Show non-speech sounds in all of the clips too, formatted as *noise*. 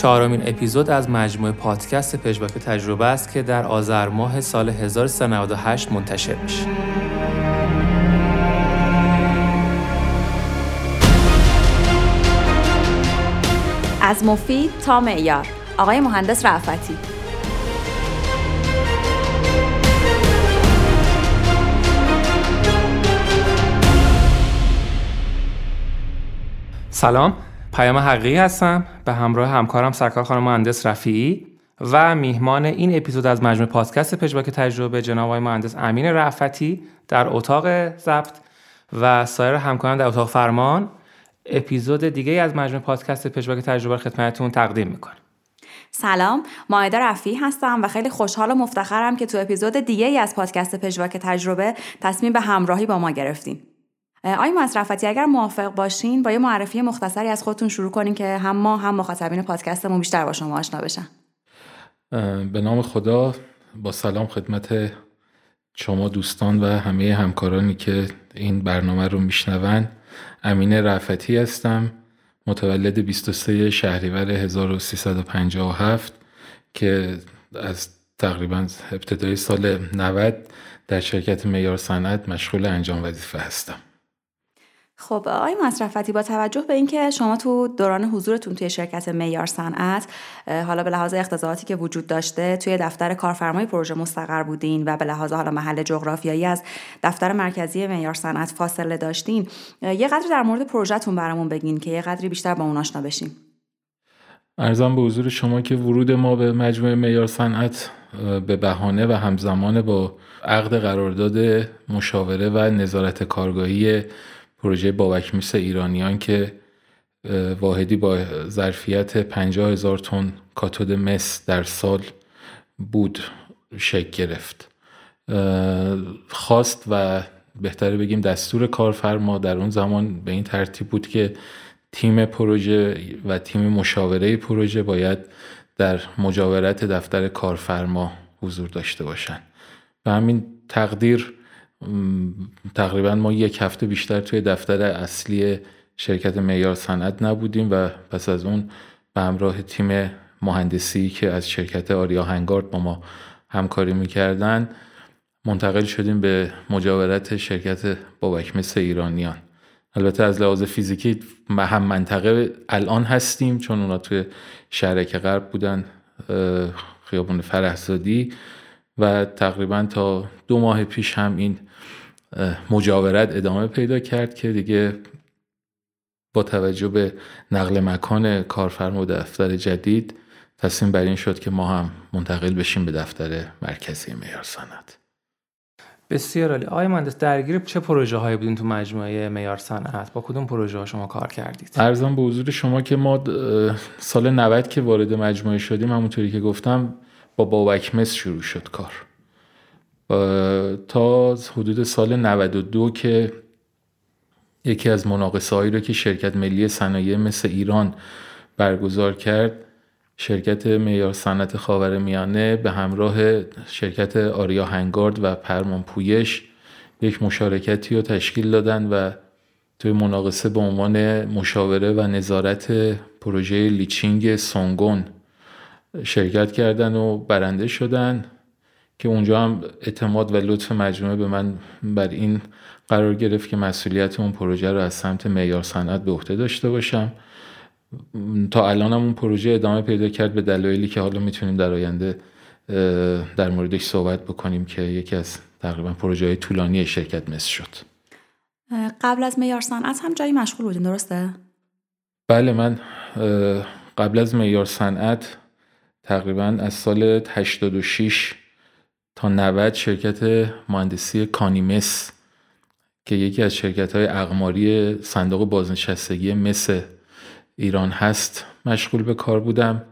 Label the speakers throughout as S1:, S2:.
S1: چهارمین اپیزود از مجموعه پادکست پژواک تجربه است که در آذر ماه سال 1398 منتشر میشه.
S2: از مفید تا معیار. آقای مهندس رعفتی.
S1: سلام. پیام حقیقی هستم. به همراه همکارم سرکار خانم مهندس رفیعی و میهمان این اپیزود از مجموعه پادکست پژواک تجربه جناب مهندس امین رعفتی در اتاق ضبط و سایر همکاران در اتاق فرمان اپیزود دیگه از مجموعه پادکست پژواک تجربه خدمتتون تقدیم می‌کنم.
S2: سلام مایده رفی هستم و خیلی خوشحال و مفتخرم که تو اپیزود دیگه ای از پادکست پژواک تجربه تصمیم به همراهی با ما گرفتیم آقای مصرفتی اگر موافق باشین با یه معرفی مختصری از خودتون شروع کنین که هم ما هم مخاطبین پادکستمون بیشتر با شما آشنا بشن.
S3: به نام خدا با سلام خدمت شما دوستان و همه همکارانی که این برنامه رو میشنون. امین رفتی هستم متولد 23 شهریور 1357 که از تقریبا ابتدای سال 90 در شرکت میار صنعت مشغول انجام وظیفه هستم.
S2: خب آقای مصرفتی با توجه به اینکه شما تو دوران حضورتون توی شرکت میار صنعت حالا به لحاظ اختصاصاتی که وجود داشته توی دفتر کارفرمای پروژه مستقر بودین و به لحاظ حالا محل جغرافیایی از دفتر مرکزی میار صنعت فاصله داشتین یه قدری در مورد پروژهتون برامون بگین که یه قدری بیشتر با اون آشنا بشیم
S3: ارزم به حضور شما که ورود ما به مجموعه میار صنعت به بهانه و همزمان با عقد قرارداد مشاوره و نظارت کارگاهی پروژه بابک میس ایرانیان که واحدی با ظرفیت 50 هزار تن کاتود مس در سال بود شکل گرفت. خواست و بهتره بگیم دستور کارفرما در اون زمان به این ترتیب بود که تیم پروژه و تیم مشاوره پروژه باید در مجاورت دفتر کارفرما حضور داشته باشند و همین تقدیر تقریبا ما یک هفته بیشتر توی دفتر اصلی شرکت میار صنعت نبودیم و پس از اون به همراه تیم مهندسی که از شرکت آریا هنگارد با ما همکاری می‌کردن منتقل شدیم به مجاورت شرکت بابک مثل ایرانیان. البته از لحاظ فیزیکی هم منطقه الان هستیم چون اونا توی شرک غرب بودن خیابون فرهزادی و تقریبا تا دو ماه پیش هم این مجاورت ادامه پیدا کرد که دیگه با توجه به نقل مکان کارفرما و دفتر جدید تصمیم بر این شد که ما هم منتقل بشیم به دفتر مرکزی معیار صنعت
S1: بسیار عالی. آقای مهندس درگیر چه پروژه هایی بودین تو مجموعه معیار صنعت با کدوم پروژه ها شما کار کردید؟
S3: ارزم به حضور شما که ما سال 90 که وارد مجموعه شدیم همونطوری که گفتم با بابک مس شروع شد کار. تا حدود سال 92 که یکی از مناقصه هایی رو که شرکت ملی صنایع مثل ایران برگزار کرد شرکت میار صنعت خاور میانه به همراه شرکت آریا هنگارد و پرمان پویش یک مشارکتی رو تشکیل دادن و توی مناقصه به عنوان مشاوره و نظارت پروژه لیچینگ سونگون شرکت کردن و برنده شدن. که اونجا هم اعتماد و لطف مجموعه به من بر این قرار گرفت که مسئولیت اون پروژه رو از سمت معیار صنعت به عهده داشته باشم تا الان هم اون پروژه ادامه پیدا کرد به دلایلی که حالا می‌تونیم در آینده در موردش صحبت بکنیم که یکی از تقریبا پروژه های طولانی شرکت مثل شد
S2: قبل از معیار صنعت هم جایی مشغول بودین درسته؟
S3: بله من قبل از معیار صنعت تقریبا از سال 86 تا 90 شرکت مهندسی کانیمس که یکی از شرکت های اقماری صندوق بازنشستگی مس ایران هست مشغول به کار بودم.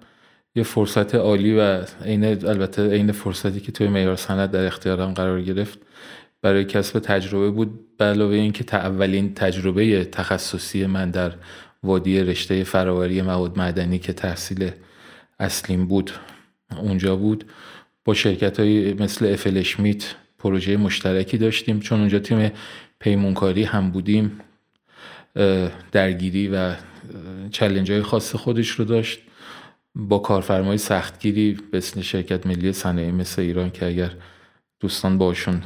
S3: یه فرصت عالی و عین البته عین فرصتی که توی معیار سند در اختیارم قرار گرفت برای کسب تجربه بود. به علاوه اینکه اولین تجربه تخصصی من در وادی رشته فراوری مواد معدنی که تحصیل اصلیم بود اونجا بود. با شرکت های مثل افل اشمیت پروژه مشترکی داشتیم. چون اونجا تیم پیمونکاری هم بودیم درگیری و چلنج های خاص خودش رو داشت. با کارفرمای سختگیری به شرکت ملی صنایع مثل ایران که اگر دوستان باشون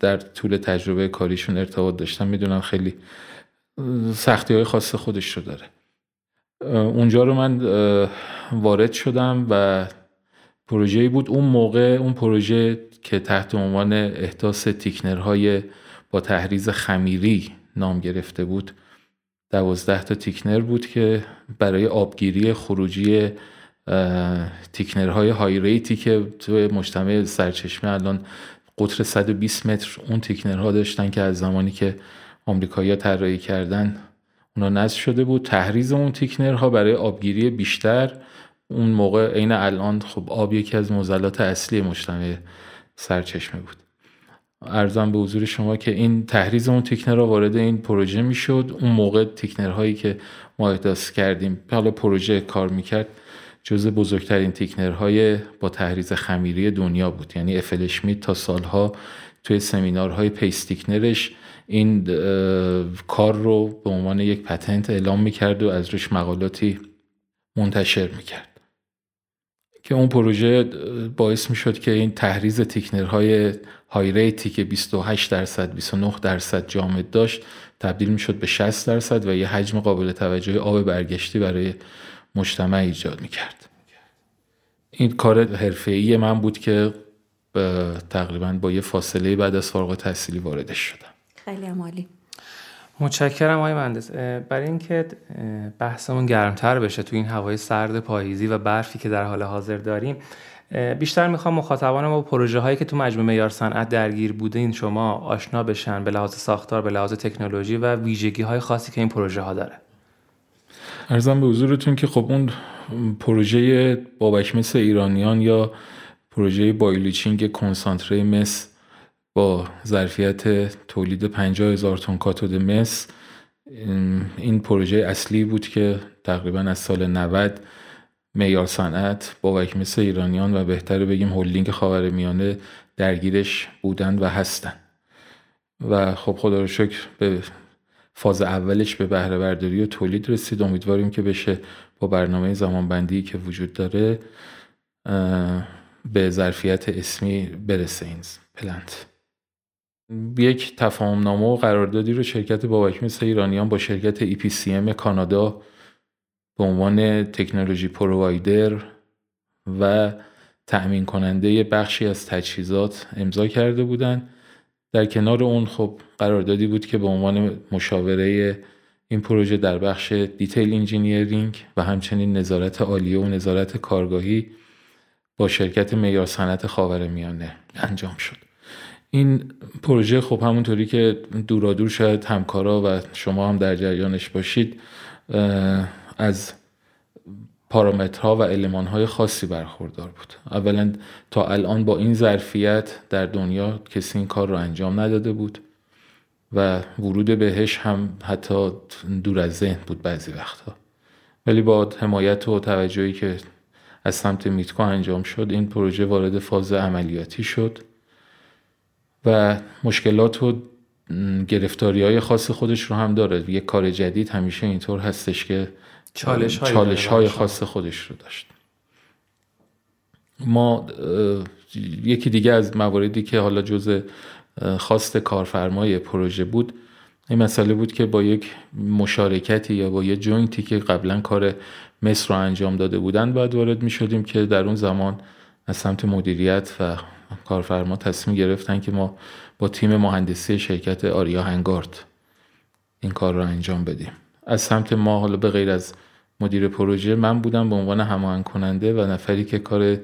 S3: در طول تجربه کاریشون ارتباط داشتن می‌دونم خیلی سختی های خاص خودش رو داره. اونجا رو من وارد شدم و پروژه‌ای بود. اون موقع اون پروژه که تحت عنوان احداث تیکنرهای با تحریز خمیری نام گرفته بود دوازده تا تیکنر بود که برای آبگیری خروجی تیکنرهای های ریتی که توی مجتمع سرچشمه الان قطر 120 متر اون تیکنرها داشتن که از زمانی که آمریکایی‌ها طراحی کردن اونا نصب شده بود. تحریز اون تیکنرها برای آبگیری بیشتر اون موقع عین الان خب آب یکی از موزلات اصلی مجتمع سرچشمه بود. ارزم به حضور شما که این تحریز اون تیکنر را وارد این پروژه می‌شد. اون موقع تیکنر هایی که ما احداث کردیم حالا پروژه کار می‌کرد جز بزرگترین تیکنر های با تحریز خمیری دنیا بود. یعنی افل تا سالها توی سمینارهای پیس تیکنرش این کار رو به عنوان یک پتنت اعلام می‌کرد و از روش مقالاتی منتشر می‌کرد. که اون پروژه باعث می‌شد که این تحریز تیکنرهای های ریتی که 28 درصد 29 درصد جامد داشت تبدیل می‌شد به 60 درصد و یه حجم قابل توجه آب برگشتی برای مجتمع ایجاد می‌کرد. این کار حرفه‌ای من بود که تقریبا با یه فاصله بعد از فارغ تحصیلی واردش شدم.
S2: خیلی عمالی
S1: متشکرم آقای مهندس. برای اینکه بحثمون گرمتر بشه تو این هوای سرد پاییزی و برفی که در حال حاضر داریم بیشتر می‌خوام مخاطبان با پروژه هایی که تو مجموعه معیار صنعت درگیر بودین شما آشنا بشن به لحاظ ساختار به لحاظ تکنولوژی و ویژگی های خاصی که این پروژه ها داره.
S3: ارزم به حضورتون که خب اون پروژه بابک مس ایرانیان یا پروژه بایلیچینگ کنسانتره مس با ظرفیت تولید 50 هزار تن کاتود مس این پروژه اصلی بود که تقریبا از سال 90 میار صنعت با مثل ایرانیان و بهتره بگیم هلدینگ خاورمیانه درگیرش بودن و هستن و خب خدا رو شکر به فاز اولش به بهره برداری و تولید رسید. امیدواریم که بشه با برنامه زمانبندی که وجود داره به ظرفیت اسمی برسه این پلنت. یک تفاهم نامه و قراردادی رو شرکت بابک مس ایرانیان با شرکت EPCM کانادا به عنوان technology provider و تأمین کننده بخشی از تجهیزات امضا کرده بودند. در کنار اون خب قراردادی بود که به عنوان مشاوره این پروژه در بخش detail engineering و همچنین نظارت عالیه و نظارت کارگاهی با شرکت معیار صنعت خاورمیانه انجام شد. این پروژه خب همونطوری که دورادور شاید همکارا و شما هم در جریانش باشید از پارامترها و المانهای خاصی برخوردار بود. اولا تا الان با این ظرفیت در دنیا کسی این کار رو انجام نداده بود و ورود بهش هم حتی دور از ذهن بود بعضی وقتها. ولی با حمایت و توجهی که از سمت میتکو انجام شد این پروژه وارد فاز عملیاتی شد. و مشکلات و گرفتاری های خاص خودش رو هم داره. یک کار جدید همیشه اینطور هستش که چالش های, چالش های خاص خودش رو داشت. ما یکی دیگه از مواردی که حالا جز خواست کارفرمای پروژه بود این مسئله بود که با یک مشارکتی یا با یک جوینتی که قبلا کار مصر رو انجام داده بودن باید وارد می شدیم که در اون زمان از سمت مدیریت و کارفرما تصمیم گرفتن که ما با تیم مهندسی شرکت آریا هنگارد این کار رو انجام بدیم. از سمت ما حالا به غیر از مدیر پروژه من بودم به عنوان هماهنگ کننده و نفری که کار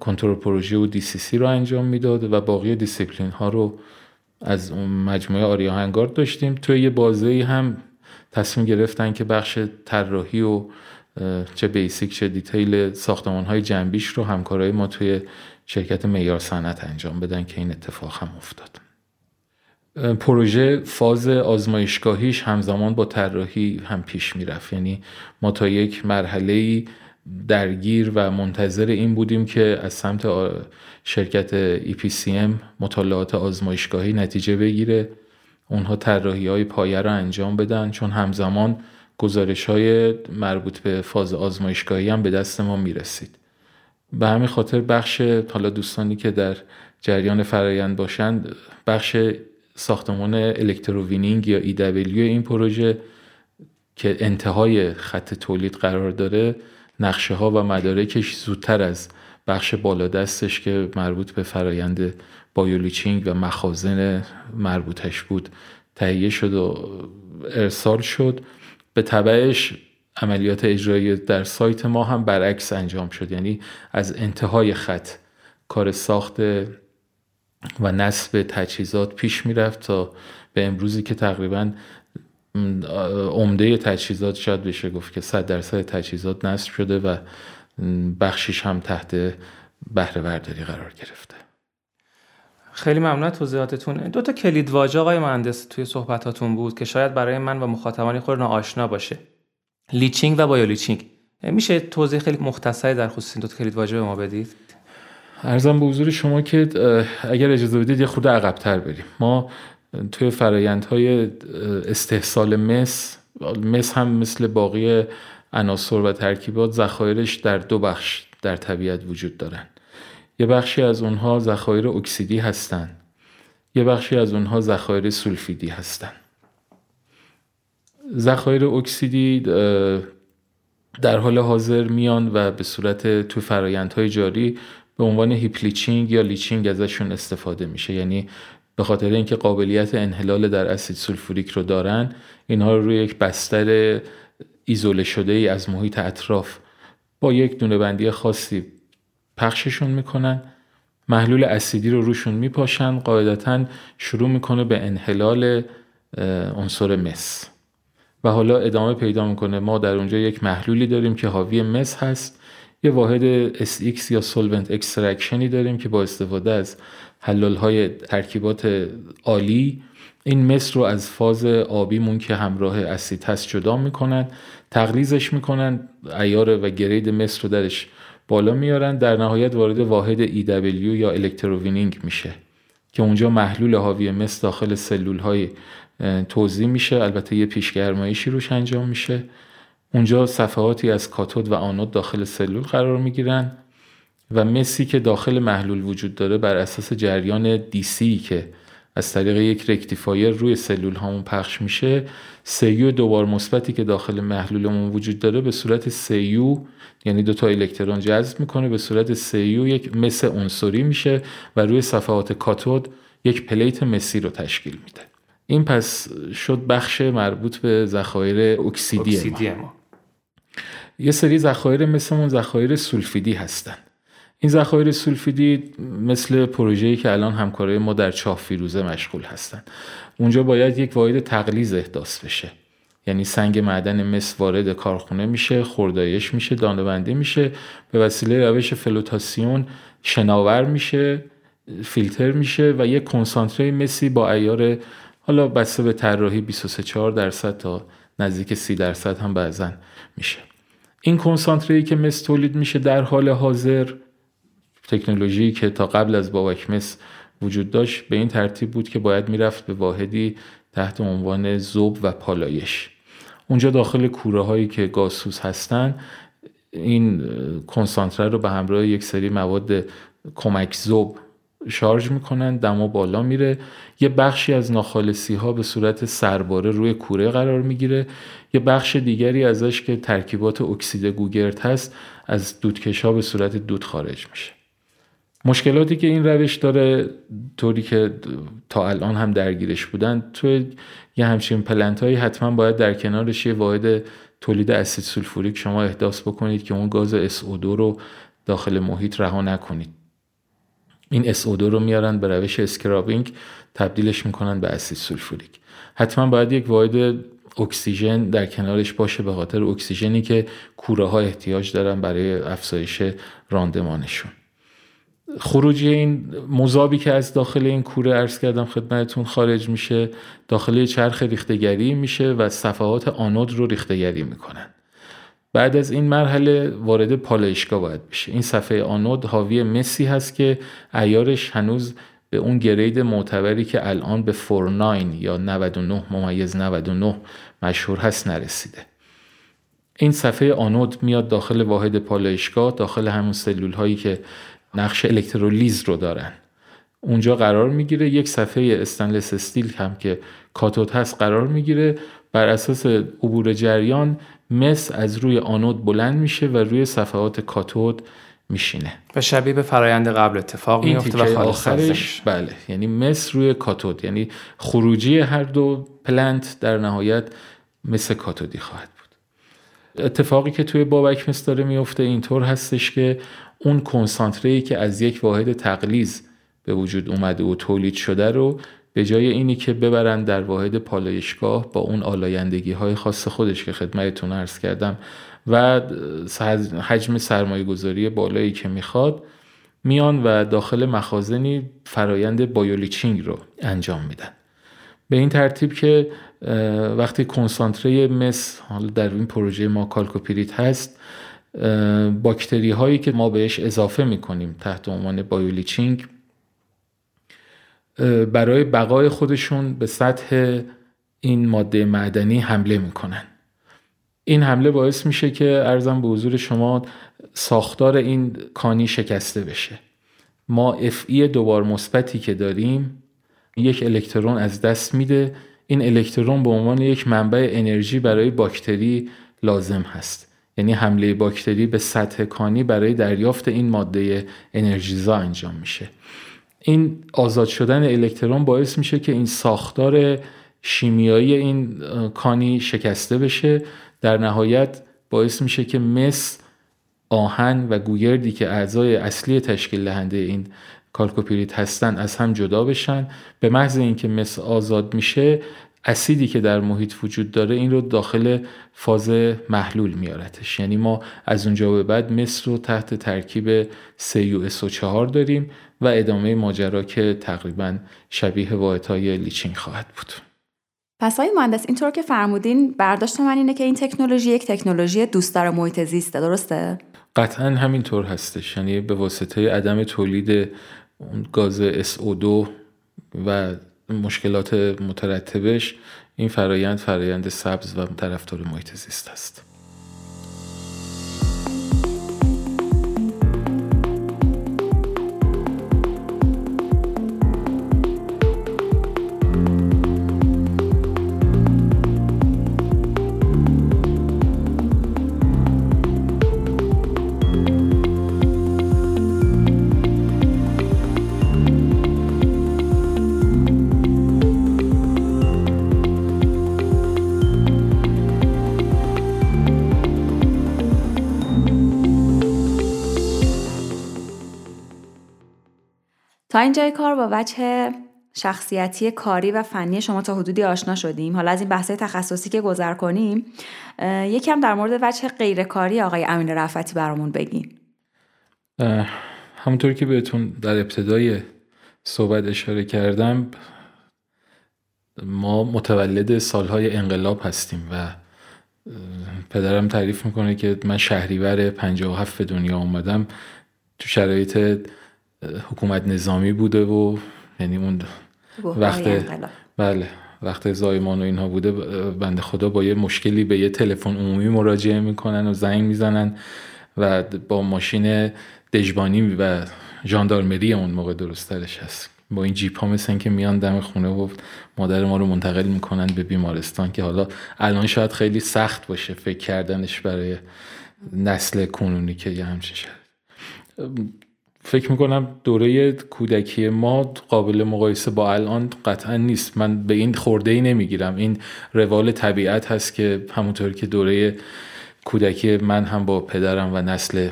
S3: کنترل پروژه و DCC رو انجام می‌داد و باقی دیسیپلین ها رو از مجموعه آریا هنگارد داشتیم. توی یه بازه هم تصمیم گرفتن که بخش طراحی و چه بیسیک چه دیتیل ساختمان های جنبیش رو همکارای ما توی شرکت میار صنعت انجام بدن که این اتفاق هم افتاد. پروژه فاز آزمایشگاهیش همزمان با طراحی هم پیش می‌رفت. یعنی ما تا یک مرحله درگیر و منتظر این بودیم که از سمت شرکت EPCM مطالعات آزمایشگاهی نتیجه بگیره. اونها طراحی های پایه رو انجام بدن چون همزمان گزارش های مربوط به فاز آزمایشگاهی هم به دست ما می‌رسید. به همین خاطر بخش حالا دوستانی که در جریان فرایند باشند بخش ساختمان electrowinning یا EW این پروژه که انتهای خط تولید قرار داره نقشه ها و مدارکش زودتر از بخش بالا دستش که مربوط به فرایند bioleaching و مخازن مربوطش بود تهیه شد و ارسال شد. به تبعش عملیات اجرایی در سایت ما هم برعکس انجام شد. یعنی از انتهای خط کار ساخت و نصب تجهیزات پیش می‌رفت تا به امروزی که تقریبا عمده تجهیزات شاید بشه گفت که صد درصد تجهیزات نصب شده و بخشیش هم تحت بهره برداری قرار گرفته.
S1: خیلی ممنون توضیحاتتون. دو تا کلید واژه آقای مهندس توی صحبتاتون بود که شاید برای من و مخاطبان یه خورده ناآشنا باشه. leaching و bioleaching. میشه توضیح خیلی مختصری در خصوص این دو کلید واژه به ما بدید؟
S3: عرضم به حضور شما که اگر اجازه بدید یه خورده عقبتر بریم. ما توی فرایندهای استحصال مس مس هم مثل باقی عناصر و ترکیبات ذخایرش در دو بخش در طبیعت وجود دارن. یه بخشی از اونها ذخایر اکسیدی هستن. یه بخشی از اونها ذخایر سولفیدی هستن. ذخایر اکسیدی در حال حاضر میان و به صورت تو فرایندهای جاری به عنوان heap leaching یا leaching ازشون استفاده میشه. یعنی به خاطر اینکه قابلیت انحلال در اسید سولفوریک رو دارن اینها رو روی یک بستر ایزوله شده ای از محیط اطراف با یک دونه بندی خاصی پخششون می‌کنن. محلول اسیدی رو روشون میپاشن. قاعدتا شروع می‌کنه به انحلال عنصر مس. و حالا ادامه پیدا می‌کنه. ما در اونجا یک محلولی داریم که حاوی مس هست. یه واحد SX یا solvent extraction ی داریم که با استفاده از حلال های ترکیبات آلی این مس رو از فاز آبیمون که همراه اسید هست جدا می‌کنن تغلیظش می‌کنن عیار و grade مس رو درش بالا میارن در نهایت وارد واحد EW یا electrowinning میشه. که اونجا محلول حاوی مس داخل سلول های توضیح میشه. البته یه پیشگرمایشی روش انجام میشه. اونجا صفحاتی از کاتود و آنود داخل سلول قرار می‌گیرن و مسی که داخل محلول وجود داره بر اساس جریان دیسی که از طریق یک rectifier روی سلول هامون پخش میشه. سیو دوبار مثبتی که داخل محلولمون وجود داره به صورت سیو یعنی دو تا الکترون جذب می‌کنه به صورت سیو یک مس عنصری میشه و روی صفحات کاتود یک plate مسی رو تشکیل میده. این پس شد بخش مربوط به ذخایر اکسیدی, اکسیدی ما. یه سری ذخایر مثلمون ذخایر سولفیدی هستن. این ذخایر سولفیدی مثل پروژه‌ای که الان همکارای ما در چاه فیروزه مشغول هستن. اونجا باید یک واحد تقلیز احداث بشه. یعنی سنگ معدن مس وارد کارخونه میشه خوردایش میشه دانه‌بندی میشه به وسیله روش فلوتاسیون شناور میشه فیلتر میشه و یک کنسانتره مسی با ایار حالا بسته به طراحی 23 درصد تا نزدیک 30 درصد هم بعضا میشه. این کنسانتره که مس تولید میشه در حال حاضر تکنولوژی که تا قبل از بابک مس وجود داشت به این ترتیب بود که باید می‌رفت به واحدی تحت عنوان زوب و پالایش. اونجا داخل کوره هایی که گاسوس هستن این کنسانتره رو به همراه یک سری مواد کمک زوب شارژ می‌کنن دما بالا میره. یه بخشی از ناخالصی ها به صورت سرباره روی کوره قرار می‌گیره. یه بخش دیگری ازش که ترکیبات اکسید گوگرد هست از دودکش ها به صورت دود خارج میشه. مشکلاتی که این روش داره طوری که تا الان هم درگیرش بودن توی یه همچین plant هایی حتما باید در کنارش یه واحد تولید اسید سولفوریک شما احداث بکنید که اون گاز SO2 رو داخل محیط رها نکنید. این SO2 رو میارن به روش scrubbing تبدیلش می‌کنن به اسید سولفوریک. حتما باید یک واحد اکسیژن در کنارش باشه به خاطر اکسیژنی که کوره ها احتیاج دارن برای افزایش راندمانشون. خروجی این مذابی که از داخل این کوره عرض کردم خدمتتون خارج میشه داخل چرخ ریخته‌گری میشه و صفحات آنود رو ریخته‌گری می‌کنن. بعد از این مرحله وارد پالایشگاه باید بشه. این صفحه آنود حاوی مسی هست که ایارش هنوز به اون گرید معتبری که الان به 49 یا 99 ممیز 99 مشهور هست نرسیده. این صفحه آنود میاد داخل واحد پالایشگاه داخل همون سلول هایی که نقش الکترولیز رو دارن. اونجا قرار می‌گیره یک صفحه استنلس استیل هم که کاتود هست قرار می‌گیره. بر اساس عبور جریان مس از روی آنود بلند میشه و روی صفحات کاتود میشینه.
S1: و شبیه به فرایند قبل اتفاق میفته و آخرش
S3: بله. یعنی مس روی کاتود یعنی خروجی هر دو plant در نهایت مس کاتودی خواهد بود. اتفاقی که توی بابک مس داره میفته اینطور هستش که اون کنسانتره ای که از یک واحد تغلیظ به وجود اومده و تولید شده رو به جای اینی که ببرن در واحد پالایشگاه با اون آلایندگی های خاص خودش که خدمتتون عرض کردم و حجم سرمایه گذاری بالایی که می‌خواد میان و داخل مخازنی فرایند bioleaching رو انجام میدن. به این ترتیب که وقتی کنسانتره مس حالا در این پروژه ما کالکوپیریت هست باکتری هایی که ما بهش اضافه می‌کنیم تحت عنوان bioleaching برای بقای خودشون به سطح این ماده معدنی حمله می‌کنن. این حمله باعث میشه که ارزم به حضور شما ساختار این کانی شکسته بشه. ما افعی دوبار مثبتی که داریم یک الکترون از دست میده. این الکترون به عنوان یک منبع انرژی برای باکتری لازم هست. یعنی حمله باکتری به سطح کانی برای دریافت این ماده انرژیزا انجام میشه. این آزاد شدن الکترون باعث میشه که این ساختار شیمیایی این کانی شکسته بشه. در نهایت باعث میشه که مس آهن و گوگردی که اعضای اصلی تشکیل دهنده این کالکوپیریت هستن از هم جدا بشن. به محض اینکه مس آزاد میشه اسیدی که در محیط وجود داره این رو داخل فاز محلول میارتش. یعنی ما از اونجا به بعد مس رو تحت ترکیب CuSO4 داریم و ادامه ماجرا که تقریبا شبیه واحدهای لیچینگ خواهد بود.
S2: پس های مهندس اینطور که فرمودین برداشت من اینه که این تکنولوژی یک تکنولوژی دوستدار محیط زیسته درسته؟
S3: قطعا همینطور هستش. یعنی به واسطه عدم تولید گاز SO2 و مشکلات مترتبش این فرایند فرایند سبز و طرفدار محیط زیست است.
S2: تا اینجای کار با وجه شخصیتی کاری و فنی شما تا حدودی آشنا شدیم. حالا از این بحث تخصصی که گذر کنیم یکم در مورد وجه غیرکاری آقای امین رفتی برامون بگین.
S3: همونطور که بهتون در ابتدای صحبت اشاره کردم ما متولد سالهای انقلاب هستیم و پدرم تعریف می‌کنه که من شهریور 57 به دنیا آمدم تو شرایط حکومت نظامی بوده و یعنی اون وقت بله وقت زایمان و اینها بوده بنده خدا با یه مشکلی به یه تلفن عمومی مراجعه می‌کنن و زنگ می‌زنن و با ماشین دژبانی و ژاندارمری اون موقع درسترش هست. با این جیپ ها مثل که میان دم خونه و مادر ما رو منتقل می‌کنن به بیمارستان که حالا الان شاید خیلی سخت باشه فکر کردنش برای نسل کنونی که یه همچین شد فکر می‌کنم دوره کودکی ما قابل مقایسه با الان قطعا نیست. من به این خورده ای نمی‌گیرم. این روال طبیعت هست که همونطور که دوره کودکی من هم با پدرم و نسل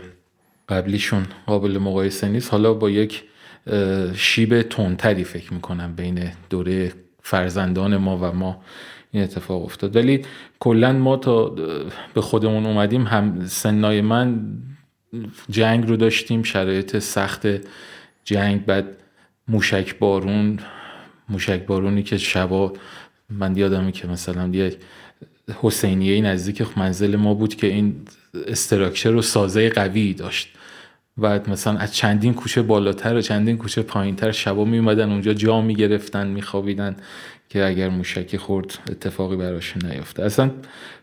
S3: قبلیشون قابل مقایسه نیست. حالا با یک شیب تندتری فکر می‌کنم بین دوره فرزندان ما و ما این اتفاق افتاد. ولی کلا ما تا به خودمون اومدیم هم سنای من جنگ رو داشتیم شرایط سخت جنگ بعد موشک بارون موشک بارونی که شبا من یادمه که مثلا یه حسینیه نزدیک منزل ما بود که این استراکچر و سازه قوی داشت. و مثلا از چندین کوچه بالاتر و چندین کوچه پایینتر شبا می اومدن اونجا جا می گرفتن می خوابیدن که اگر موشکی خورد اتفاقی براشون نیفته اصلا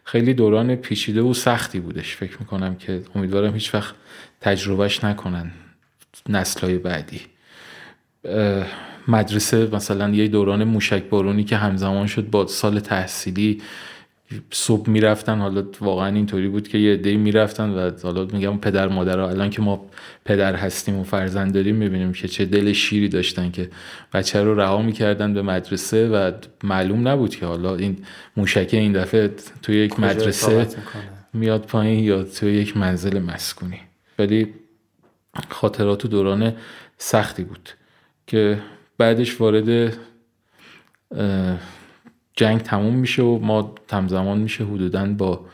S3: خیلی دوران پیچیده و سختی بودش. فکر می‌کنم که امیدوارم هیچ وقت تجربهش نکنن نسلهای بعدی. مدرسه مثلا یه دوران موشک بارونی که همزمان شد با سال تحصیلی صبح می‌رفتن حالا واقعا اینطوری بود که یه عده‌ای می‌رفتن و حالا میگم پدر مادر الان که ما پدر هستیم و فرزند داریم می‌بینیم که چه دل شیری داشتن که بچه رو رها می‌کردن به مدرسه و معلوم نبود که حالا این موشکه این دفعه توی یک مدرسه میاد پایین یا توی یک منزل مسکونی. ولی خاطرات دوران سختی بود که بعدش وارد جنگ تموم میشه و ما همزمان میشه حدودا با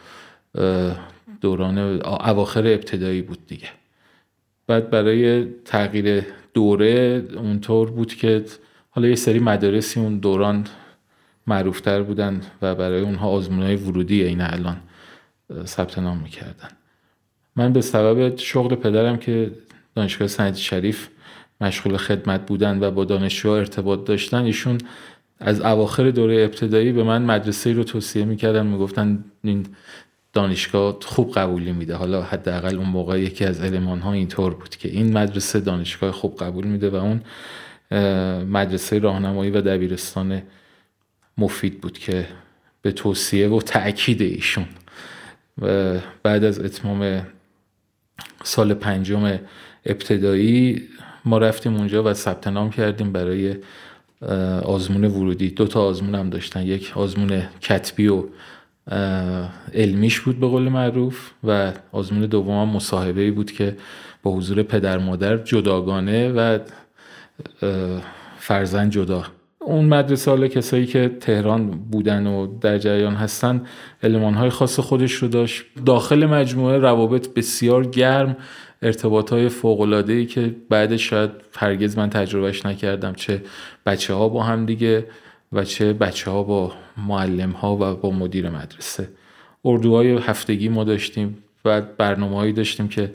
S3: دوران اواخر ابتدایی بود دیگه. بعد برای تغییر دوره اونطور بود که حالا یه سری مدارسی اون دوران معروفتر بودن و برای اونها آزمون های ورودی این الان ثبت نام می‌کردن. من به سبب شغل پدرم که دانشگاه سند شریف مشغول خدمت بودن و با دانشجو ارتباط داشتن ایشون از اواخر دوره ابتدایی به من مدرسه رو توصیه می‌کردن می‌گفتن این دانشگاه خوب قبولی میده حالا حداقل اون موقع یکی از علمان ها اینطور بود که این مدرسه دانشگاه خوب قبول میده و اون مدرسه راهنمایی و دبیرستان مفید بود که به توصیه و تاکید ایشون. و بعد از اتمام سال پنجم ابتدایی ما رفتیم اونجا و ثبت نام کردیم برای آزمون ورودی. دو تا آزمون هم داشتن. یک آزمون کتبی و علمیش بود به قول معروف و آزمون دوم هم مصاحبه بود که با حضور پدر مادر جداگانه و فرزند جدا. اون مدرسه حالا کسایی که تهران بودن و در جریان هستن های خاص خودش رو داشت. داخل مجموعه روابط بسیار گرم. ارتباط های ای که بعدش شاید هرگز من تجربهش نکردم چه بچه ها با هم دیگه و چه بچه ها با معلم ها و با مدیر مدرسه. اردوهای هفتگی ما داشتیم و برنامه داشتیم که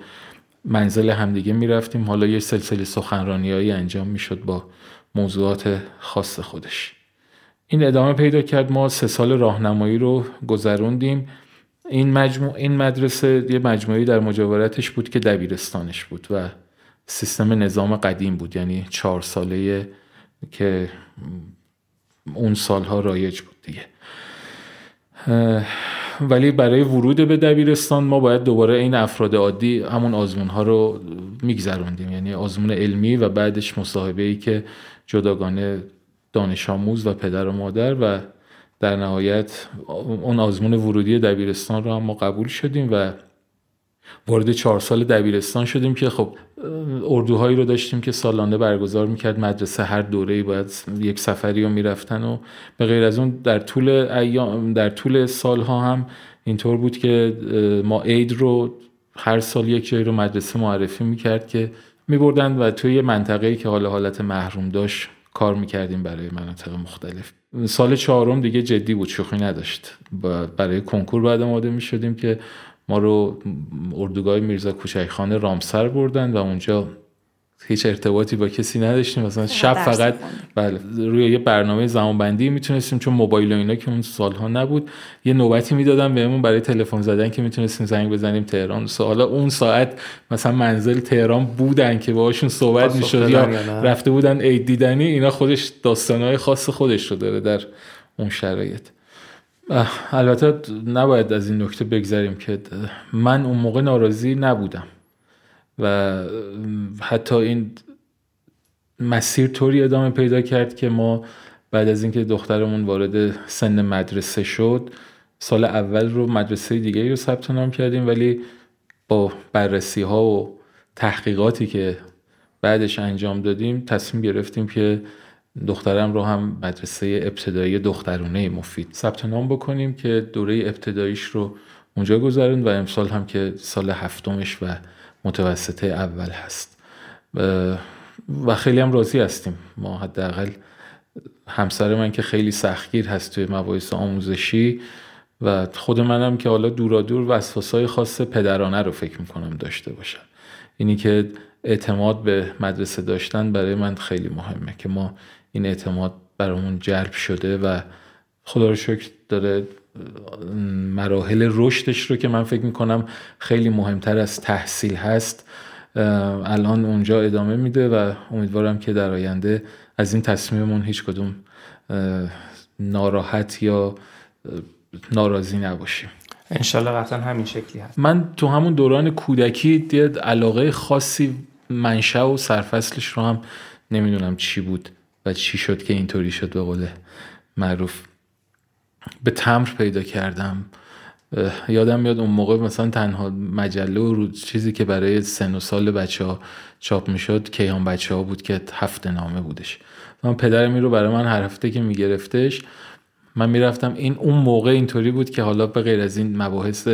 S3: منزل همدیگه می‌رفتیم. حالا یه سلسله سخنرانی انجام می‌شد با موضوعات خاص خودش. این ادامه پیدا کرد. ما سه سال راهنمایی رو گذروندیم. این مجموع این مدرسه یه مجموعی در مجاورتش بود که دبیرستانش بود و سیستم نظام قدیم بود. یعنی چهار ساله که اون سالها رایج بود دیگه. ولی برای ورود به دبیرستان ما باید دوباره این افراد عادی همون آزمون ها رو میگذروندیم. یعنی آزمون علمی و بعدش مصاحبه ای که جداگانه دانش آموز و پدر و مادر و در نهایت اون آزمون ورودی دبیرستان رو هم ما قبول شدیم و وارد چهار سال دبیرستان شدیم که خب اردوهایی رو داشتیم که سالانه برگزار می‌کرد. مدرسه هر دوره باید یک سفری رو می‌رفتن و به غیر از اون در طول ایام در طول سالها هم اینطور بود که ما عید رو هر سال یک جایی رو مدرسه معرفی می‌کرد که میبردن و توی منطقه‌ای که حالا حالت محروم داشت کار می‌کردیم برای مناطق مختلف. سال چهارم دیگه جدی بود شوخی نداشت. برای کنکور بعد آماده می شدیم که ما رو اردوگاه میرزا کوچکخانه رامسر بردن و اونجا هیچ ارتباطی با کسی نداشتیم. مثلا شب فقط بله روی یه برنامه زمانبندی می‌تونستیم چون موبایل و اینا که اون سالها نبود. یه نوبتی می‌دادن بهمون برای تلفن زدن که می‌تونستیم زنگ بزنیم تهران. حالا اون ساعت مثلا منزل تهران بودن که باهاشون صحبت می‌شد یا رفته بودن عید دیدنی اینا خودش داستانهای خاص خودش رو داره در اون شرایط. البته نباید از این نکته بگذریم که من اون موقع ناراضی نبودم. و حتی این مسیر طوری ادامه پیدا کرد که ما بعد از اینکه دخترمون وارد سن مدرسه شد سال اول رو مدرسه دیگه رو ثبت نام کردیم ولی با بررسی ها و تحقیقاتی که بعدش انجام دادیم تصمیم گرفتیم که دخترم رو هم مدرسه ابتدایی دخترونه مفید ثبت نام بکنیم که دوره ابتداییش رو اونجا گذارند و امسال هم که سال هفتمش و متوسطه اول هست. و خیلی هم راضی هستیم. ما حداقل همسر من که خیلی سختگیر هست توی مباحث آموزشی و خود منم که حالا دورا دور وسواسای خاص پدرانه رو فکر می‌کنم داشته باشم اینی که اعتماد به مدرسه داشتن برای من خیلی مهمه که ما این اعتماد برامون جلب شده و خدا رو شکر داره مراحل رشدش رو که من فکر می‌کنم خیلی مهمتر از تحصیل هست الان اونجا ادامه میده و امیدوارم که در آینده از این تصمیممون هیچ کدوم ناراحت یا ناراضی نباشیم.
S1: انشالله قطعا همین شکلی هست.
S3: من تو همون دوران کودکی یه علاقه خاصی منشأ و سرفصلش رو هم نمی‌دونم چی بود و چی شد که اینطوری شد به قول معروف. به تمر پیدا کردم. یادم میاد اون موقع مثلا تنها مجله و چیزی که برای سن و سال بچه ها چاپ می‌شد کیهان بچه ها بود که هفته نامه بودش. من پدرم رو برای من هر هفته که میگرفتش من می‌رفتم این اون موقع اینطوری بود که حالا به غیر از این مباحث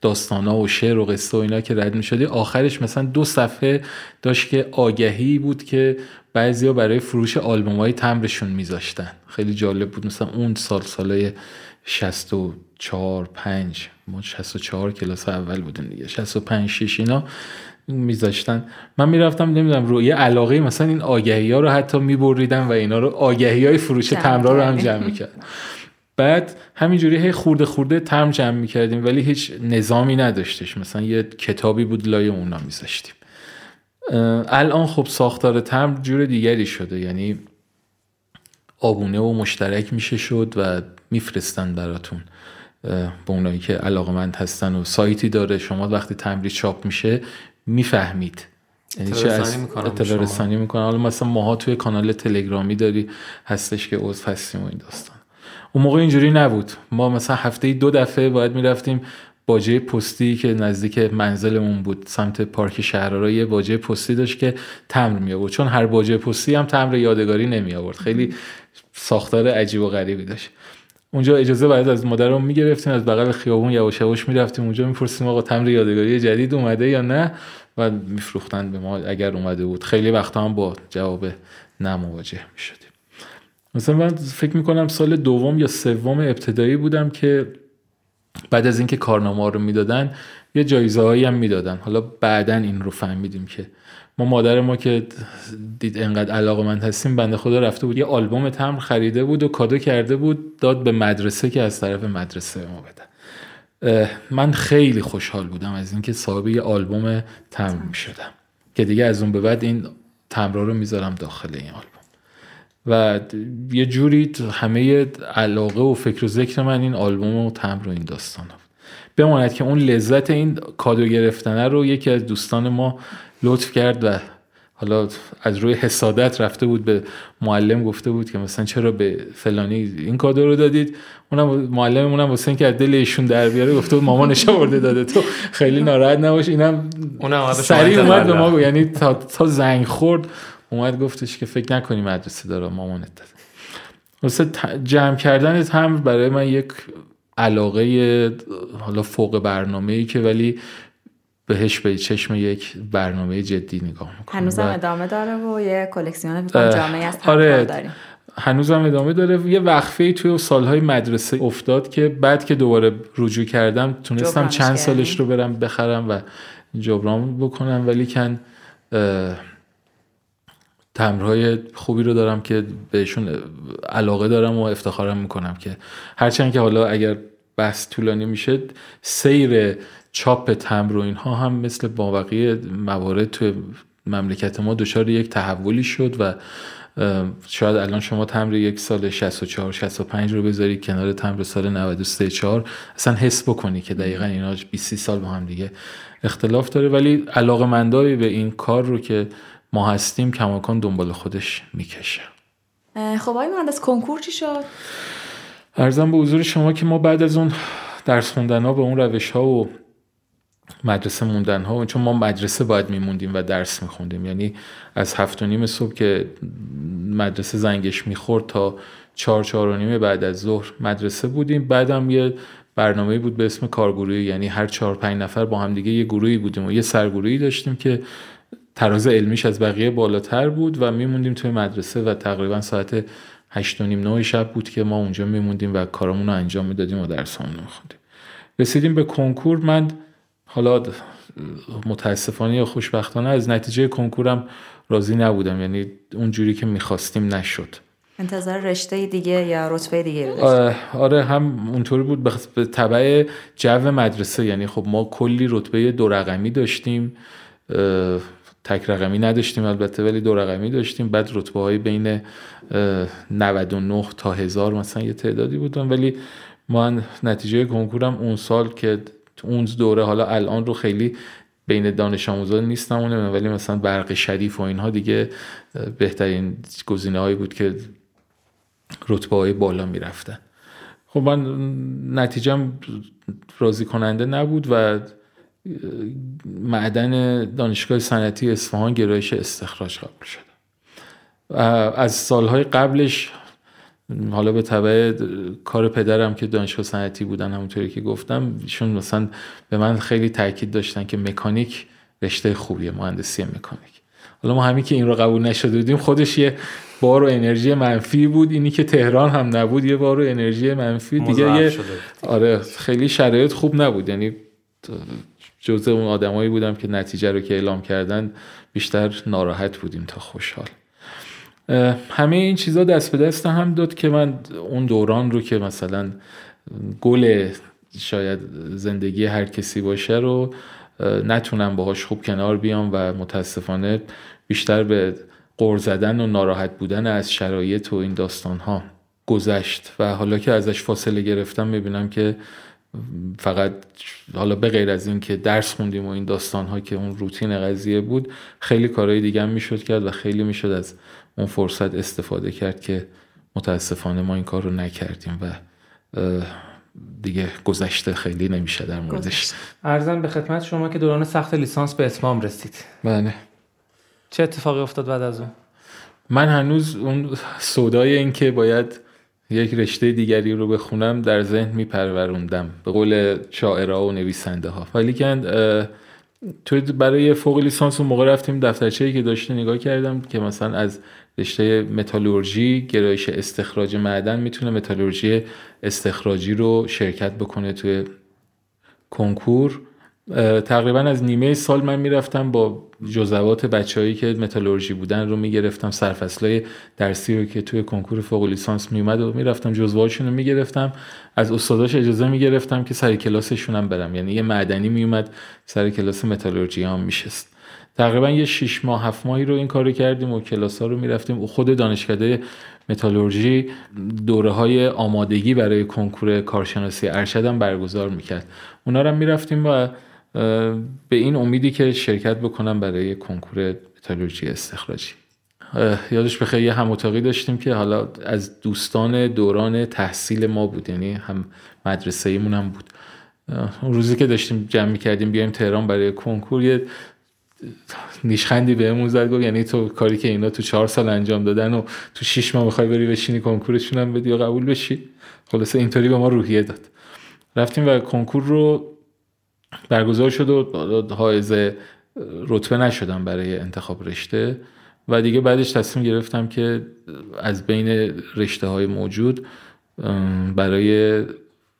S3: داستانا و شعر و قصه و اینا که رد می‌شدی آخرش مثلا دو صفحه داشت که آگهی بود که بعضیا برای فروش آلبوم های تمرشون میذاشتن. خیلی جالب بود. مثلا اون سال سالای 64 5 ما 64 کلاس اول بودیم دیگه. 65 6 اینا میذاشتن. من می‌رفتم نمی‌دونم روی علاقه مثلا این آگهی ها رو حتی میبریدم و اینا رو آگهی های فروش تمرا رو هم جمع می‌کردم. بعد همینجوری هی خورده خورده ترم جمع می‌کردیم ولی هیچ نظامی نداشتش. مثلا یه کتابی بود لای اونا میذاشتیم. الان خب ساختار ترم جور دیگری شده. یعنی آبونه و مشترک میشه شد و میفرستن براتون به اونایی که علاقمند هستن و سایتی داره. شما وقتی تمرین چاپ میشه می‌فهمید.
S1: یعنی چه اطلاع
S3: رسانی می‌کنن حالا مثلا ماها توی کانال تلگرامی داری هستش که عضو هستیم و این داستان. اون موقع اینجوری نبود. ما مثلا هفته دو دفعه باید می‌رفتیم باجه پستی که نزدیک منزلمون بود سمت پارک شهرها یه باجه پستی داشت که تمر می آورد چون هر باجه پستی هم تمر یادگاری نمی آورد خیلی ساختار عجیب و غریبی داشت. اونجا اجازه باید از مادرم می‌گرفتیم. از بغل خیابون یواش یواش می‌رفتیم اونجا. می‌پرسیم آقا تمر یادگاری جدید اومده یا نه؟ و میفروختن به ما اگر اومده بود. خیلی وقتا هم با جواب نه مواجه می‌شدیم. مثلا من فکر می‌کنم سال دوم یا سوم ابتدایی بودم که بعد از اینکه کارنامه رو می‌دادن یه جایزه هایی هم می‌دادن. حالا بعدا این رو فهمیدیم که. ما مادر ما که دید انقدر علاقه من هستیم بنده خدا رفته بود یه آلبوم تمر خریده بود و کادو کرده بود داد به مدرسه که از طرف مدرسه ما بدن من خیلی خوشحال بودم از اینکه صاحب یه آلبوم تمر می شدم. که دیگه از اون به بعد این تمرا رو می‌ذارم داخل این آلبوم. و یه جوری همه علاقه و فکر و ذکر من این آلبوم و تمر و این داستان بود بماند که اون لذت این کادو گرفتنه رو یکی از دوستان ما لطف کرد و حالا از روی حسادت رفته بود به معلم گفته بود که مثلا چرا به فلانی این کادو رو دادید؟ اونم معلممون هم واسه اینکه دل ایشون در بیاره گفته بود مامانش آورده داده تو خیلی ناراحت نباش. اینم
S1: اونم
S3: سریع اومد به ما یعنی تا, تا زنگ خورد اومد گفتش که فکر نکنی مدرسه داره مامانت داده واسه جمع کردن هم برای من یک علاقه حالا فوق برنامه ای که ولی بهش به چشم یک برنامه جدی نگاه می‌کنم.
S2: هنوزم ادامه داره و یه کلکسیون جامعه از
S3: آره داریم. هنوزم ادامه داره. یه وقفه توی سالهای مدرسه افتاد که بعد که دوباره رجوع کردم تونستم چند سالش رو برم بخرم و جبران بکنم. ولی کن تمرهای خوبی رو دارم که بهشون علاقه دارم و افتخارم می‌کنم که هرچند که حالا اگر بحث طولانی میشه سیر چاپ تمر و اینها هم مثل با موارد توی مملکت ما دچار یک تحولی شد و شاید الان شما تمر یک سال 64 65 رو بذاری کنار تمر سال 93 4 اصلا حس بکنی که دقیقا اینا 20 سال با هم دیگه اختلاف داره. ولی علاقه منداری به این کار رو که ما هستیم کماکان دنبال خودش می‌کشه.
S2: خب آقای مهندس کنکور چی شد؟
S3: ارزم به حضور شما که ما بعد از اون درس خوندن ها به اون روش ها و مدرسه موندن ها چون ما مدرسه باید میموندیم و درس میخوندیم. یعنی از هفت و نیم صبح که مدرسه زنگش می‌خورد تا چهار چهار و نیم بعد از ظهر مدرسه بودیم. بعدم یه برنامه بود به اسم کارگروهی یعنی هر چهار پنج نفر با هم دیگه یه گروهی بودیم و یه سرگروهی داشتیم که تراز علمیش از بقیه بالاتر بود و میموندیم توی مدرسه و تقریبا ساعت هشت و نیم شب بود که ما اونجا میموندیم و کارمون رو انجام می‌دادیم و درسامون رو میخوندیم. رسیدیم به کنکور. من حالا متاسفانه یا خوشبختانه از نتیجه کنکورم راضی نبودم. یعنی اون جوری که می‌خواستیم نشد.
S2: انتظار رشته دیگه یا رتبه دیگه
S3: آره هم اونطوری بود. به طبع جو مدرسه. یعنی خب ما کلی رتبه دو رقمی داشتیم. تک رقمی نداشتیم البته ولی دو رقمی داشتیم. بعد رتبه های بین 99 تا هزار مثلا یه تعدادی بودن. ولی ما نتیجه کنکورم اون سال که اون دوره حالا الان رو خیلی بین دانش آموزان نیستم ولی مثلا برق شریف و اینها دیگه بهترین گزینه هایی بود که رتبه های بالا می‌رفتن. خب من نتیجم راضی کننده نبود و معدن دانشگاه صنعتی اصفهان گرایش استخراج قبول شد از سالهای قبلش حالا به طبع کار پدرم که دانشگاه صنعتی بودن همونطوری که گفتم ایشون مثلا به من خیلی تاکید داشتن که مکانیک رشته خوبیه مهندسی مکانیک. حالا ما همین که این رو قبول نشده بودیم خودش یه بار و انرژی منفی بود اینی که تهران هم نبود یه بار و انرژی منفی دیگه یه آره خیلی شرایط خوب نبود. یعنی جزء اون آدمایی بودم که نتیجه رو که اعلام کردن بیشتر ناراحت بودیم تا خوشحال. همه این چیزا دست به دست هم داد که من اون دوران رو که مثلا گل شاید زندگی هر کسی باشه رو نتونم باهاش خوب کنار بیام و متاسفانه بیشتر به قر زدن و ناراحت بودن از شرایط و این داستان ها گذشت. و حالا که ازش فاصله گرفتم می‌بینم که فقط حالا به غیر از این که درس خوندیم و این داستان ها که اون روتین قضیه بود خیلی کارهای دیگه هم می‌شد کرد و خیلی می‌شد از اون فرصت استفاده کرد که متاسفانه ما این کار رو نکردیم و دیگه گذشته خیلی نمیشه در موردش.
S1: ارزم به خدمت شما که دوران سخت لیسانس به اتمام رسید.
S3: بله.
S1: چه اتفاقی افتاد بعد از اون؟
S3: من هنوز اون سودای این که باید یک رشته دیگری رو بخونم در ذهن میپروروندم به قول شاعرها و نویسنده ها ولی که تو برای فوق لیسانس اون موقع رفتیم دفترچه‌ای که داشته نگاه کردم که مثلا از رشته متالورژی گرایش استخراج معدن می‌تونه متالورژی استخراجی رو شرکت بکنه توی کنکور. تقریبا از نیمه سال من می‌رفتم با جزوات بچههایی که متالورژی بودن رو می‌گرفتم. سرفصلای درسی رو که توی کنکور فوق لیسانس میومد و می‌رفتم جزوهاشون رو می‌گرفتم. از استاداش اجازه می‌گرفتم که سر کلاسشون هم برم. یعنی یه معدنی میومد سر کلاس متالورژی هم میشست. تقریبا یه شیش ماه هفت ماهی رو این کارو کردیم و کلاس ها رو می‌رفتیم. خود دانشکده متالورژی دوره های آمادگی برای کنکور کارشناسی ارشد هم برگزار می‌کرد. اونا رو می‌رفتیم و به این امیدی که شرکت بکنم برای کنکور متالورژی استخراجی. یادش بخیر یه هم اتاقی داشتیم که حالا از دوستان دوران تحصیل ما بود یعنی هم مدرسه ایمون هم بود. اون روزی که داشتیم جمع کردیم بیایم تهران برای کنکور یه نیشخندی بهمون زد گفت یعنی تو کاری که اینا تو چهار سال انجام دادن و تو شیش ماه می‌خوای بری بشینی کنکورشون هم بدی و قبول بشی. خلاصه اینطوری به ما روحیه داد. رفتیم و کنکور رو برگزار شد و حائز رتبه نشدم برای انتخاب رشته و دیگه بعدش تصمیم گرفتم که از بین رشته های موجود برای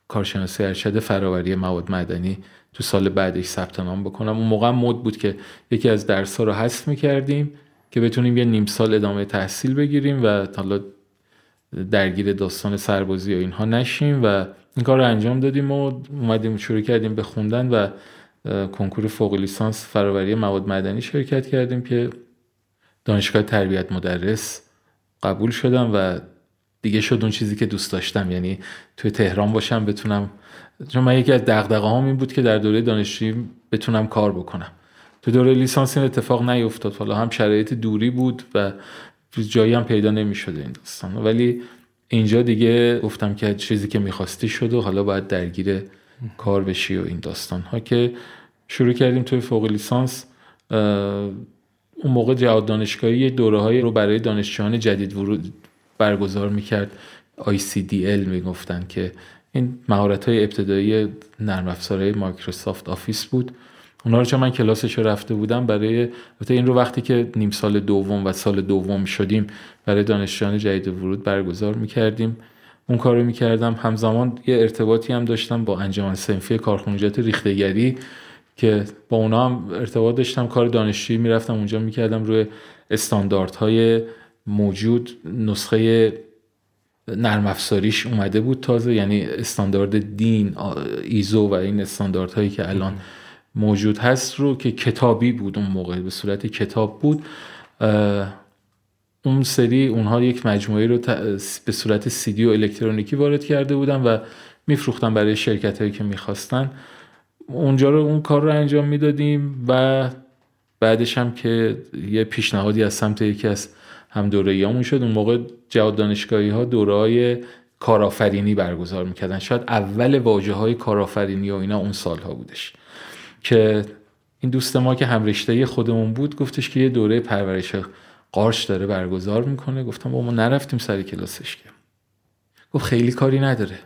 S3: کارشناسی ارشد فراوری مواد مدنی تو سال بعدش ثبت نام بکنم. اون موقع مد بود که یکی از درس ها رو حذف می‌کردیم که بتونیم یه نیم سال ادامه تحصیل بگیریم و حالا درگیر داستان سربازی و اینها نشیم و این کار رو انجام دادیم و اومدیم شروع کردیم به خوندن و کنکور فوق لیسانس فراوری مواد مدنی شرکت کردیم که دانشگاه تربیت مدرس قبول شدم و دیگه شد اون چیزی که دوست داشتم. یعنی توی تهران باشم بتونم چون من یکی از دغدغه هم این بود که در دوره دانشجویی بتونم کار بکنم. تو دوره لیسانس این اتفاق نیفتاد. حالا هم شرایط دوری بود و جایی هم پیدا نمی‌شده این داستان. ولی اینجا دیگه گفتم که چیزی که می‌خواستی شد و حالا باید درگیر کار بشی و این داستان ها که شروع کردیم توی فوق لیسانس اون موقع جهاد دانشگاهی دوره های رو برای دانشجویان جدید ورود برگزار می‌کرد. ICDL می‌گفتن که این مهارت های ابتدایی نرم افزارهای Microsoft Office بود. اونا رو چون من کلاسش رفته بودم برای این رو وقتی که نیم سال دوم و سال دوم شدیم برای دانشجویان جدید ورود برگزار می‌کردیم. اون کار رو می‌کردم. همزمان یه ارتباطی هم داشتم با انجمن صنفی کارخونجات ریخته‌گری که با اونا هم ارتباط داشتم. کار دانشجویی می‌رفتم اونجا می‌کردم. روی استانداردهای موجود نسخه نرم افزاریش اومده بود تازه یعنی استاندارد دین ایزو و این استانداردهایی که الان موجود هست رو که کتابی بود اون موقع به صورت کتاب بود. اون سری اونها یک مجموعه رو به صورت سیدی و الکترونیکی وارد کرده بودن و میفروختن برای شرکت هایی که می‌خواستن. اونجا رو اون کار رو انجام می‌دادیم و بعدش هم که یه پیشنهادی از سمت یکی از هم دوره شد اون موقع جواد دانشگاهی ها دوره های کارآفرینی برگزار می‌کردن. شاید اول واجه های کارآفرینی و اینا اون سالها بودش. که این دوست ما که هم رشته خودمون بود گفتش که یه دوره پرورش قارش داره برگزار می‌کنه. گفتم با ما نرفتیم سر کلاسش که. گفت خیلی کاری نداره.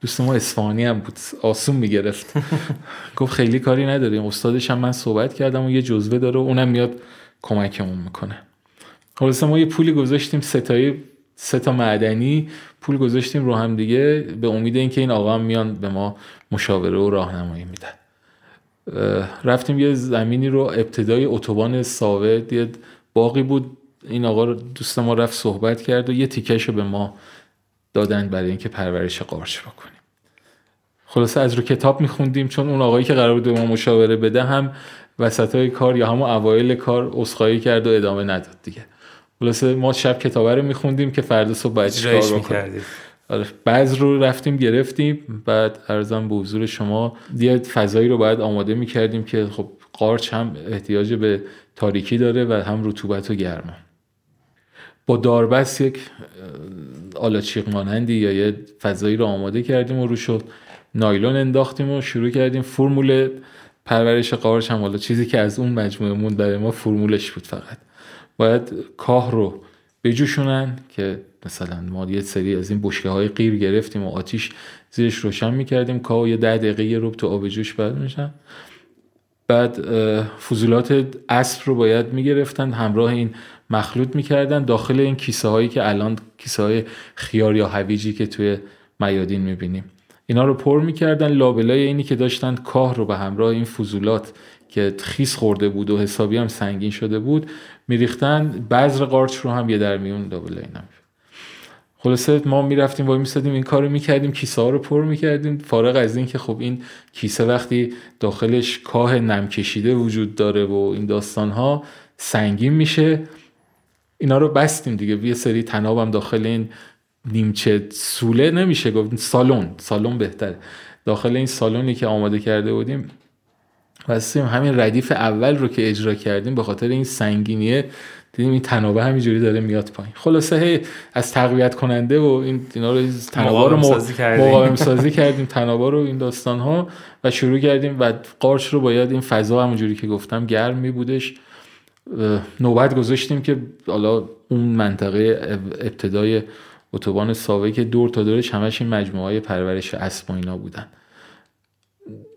S3: دوست ما اسفانی هم بود. آسون می‌گرفت. *laughs* گفت خیلی کاری نداره. استادش هم من صحبت کردم و یه جزوه داره و اونم میاد کمکمون می‌کنه. خلاصه ما یه پولی گذاشتیم ستایی سه تا معدنی پول گذاشتیم رو هم دیگه به امید اینکه این آقا هم میان به ما مشاوره و راهنمایی میدن. رفتیم یه زمینی رو ابتدای اتوبان ساوه یه باقی بود. این آقا دوست ما رفت صحبت کرد و یه تیکش رو به ما دادن برای اینکه پرورش قارچ بکنیم. خلاصه از رو کتاب میخوندیم چون اون آقایی که قرار بود به ما مشاوره بده هم وسط های کار یا همون اوایل کار اسخایی کرد و ادامه نداد دیگه. خلاصه ما شب کتابه رو میخوندیم که فردا صبح باید چیکار بکنیم؟ آره بعض رو رفتیم گرفتیم. بعد ارزم به حضور شما یه فضایی رو باید آماده می‌کردیم که خب قارچ هم احتیاج به تاریکی داره و هم رطوبت و گرما با داربست یک آلاچیق مانندی یا یه فضایی رو آماده کردیم و رو شد نایلون انداختیم و شروع کردیم. فرمول پرورش قارچ هم حالا چیزی که از اون مجموعه مون برای ما فرمولش بود فقط. باید کاه رو بجوشونن که مثلا ما یه سری از این بشکه های قیر گرفتیم و آتیش زیرش روشن می‌کردیم. کاه یه ده دقیقه یه روب تو آب جوش بعد میشن. بعد فضولات اسب رو باید می‌گرفتن همراه این مخلوط می‌کردن داخل این کیسه هایی که الان کیسه های خیار یا هویجی که توی میادین می‌بینیم. اینا رو پر می‌کردن. لابلای اینی که داشتن کاه رو به همراه این فضولات که خیس خورده بود و حسابی هم سنگین شده بود میریختن. بذر قارچ رو هم یه در میون لابلای خلاصه ما می‌رفتیم وای میستادیم این کارو می‌کردیم کیسه ها رو پر می‌کردیم. فارغ از این که خب این کیسه وقتی داخلش کاه نم کشیده وجود داره و این داستان ها سنگین میشه اینا رو بستیم دیگه. یه سری تنابم داخل این نیمچه سوله نمیشه. گفت سالن سالن بهتره. داخل این سالونی که آماده کرده بودیم بستیم همین ردیف اول رو که اجرا کردیم به خاطر این سنگینیه دیدیم این تنابه همینجوری داره میاد پایین. خلاصه هی از تقویت کننده و این اینا رو تنابه رو مقاوم سازی کردیم. تنابه رو این داستان ها و شروع کردیم و قارچ رو باید این فضا همونجوری که گفتم گرم می بودش نوبت گذاشتیم که حالا اون منطقه ابتدای اتوبان ساوه که دور تا دورش همش این مجموعه های پرورش اسب و اینا بودن.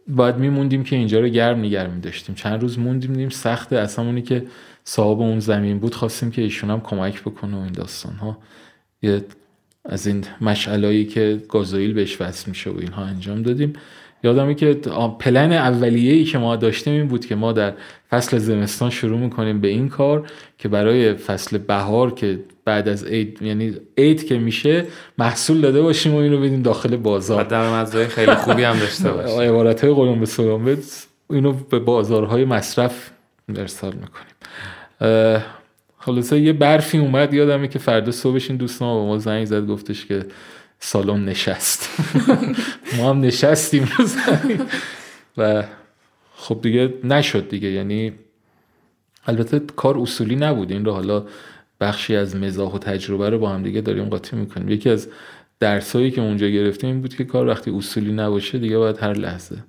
S3: باید میموندیم که اینجا رو گرم نگرم می داشتیم. چند روز موندیم دیدیم سخته اصلا اونی که صاحب اون زمین بود خواستیم که ایشون هم کمک بکنه و این داستان ها یه از این مشعلایی که گازوئیل بهش وصل میشه و اینها انجام دادیم. یادمه که پلن اولیه ای که ما داشتیم این بود که ما در فصل زمستان شروع می‌کنیم به این کار که برای فصل بهار که بعد از عید یعنی عید که میشه محصول داده باشیم و اینو بدیم داخل بازار.
S1: در خیلی خوبی هم داشته *laughs* باشه
S3: عبارت های قلم به اینو به بازارهای مصرف ارسال می‌کنیم. خلاصه یه برفی اومد یادمه که فردا صبحش این دوست ما به ما زنگ زد گفتش که سالن نشست. *laughs* ما هم نشستیم. *laughs* و خب دیگه نشد دیگه. یعنی البته کار اصولی نبود. این رو حالا بخشی از مزاح و تجربه رو با هم دیگه داریم قاطی می‌کنیم. یکی از درسایی که اونجا گرفتیم این بود که کار وقتی اصولی نباشه دیگه باید هر لحظه.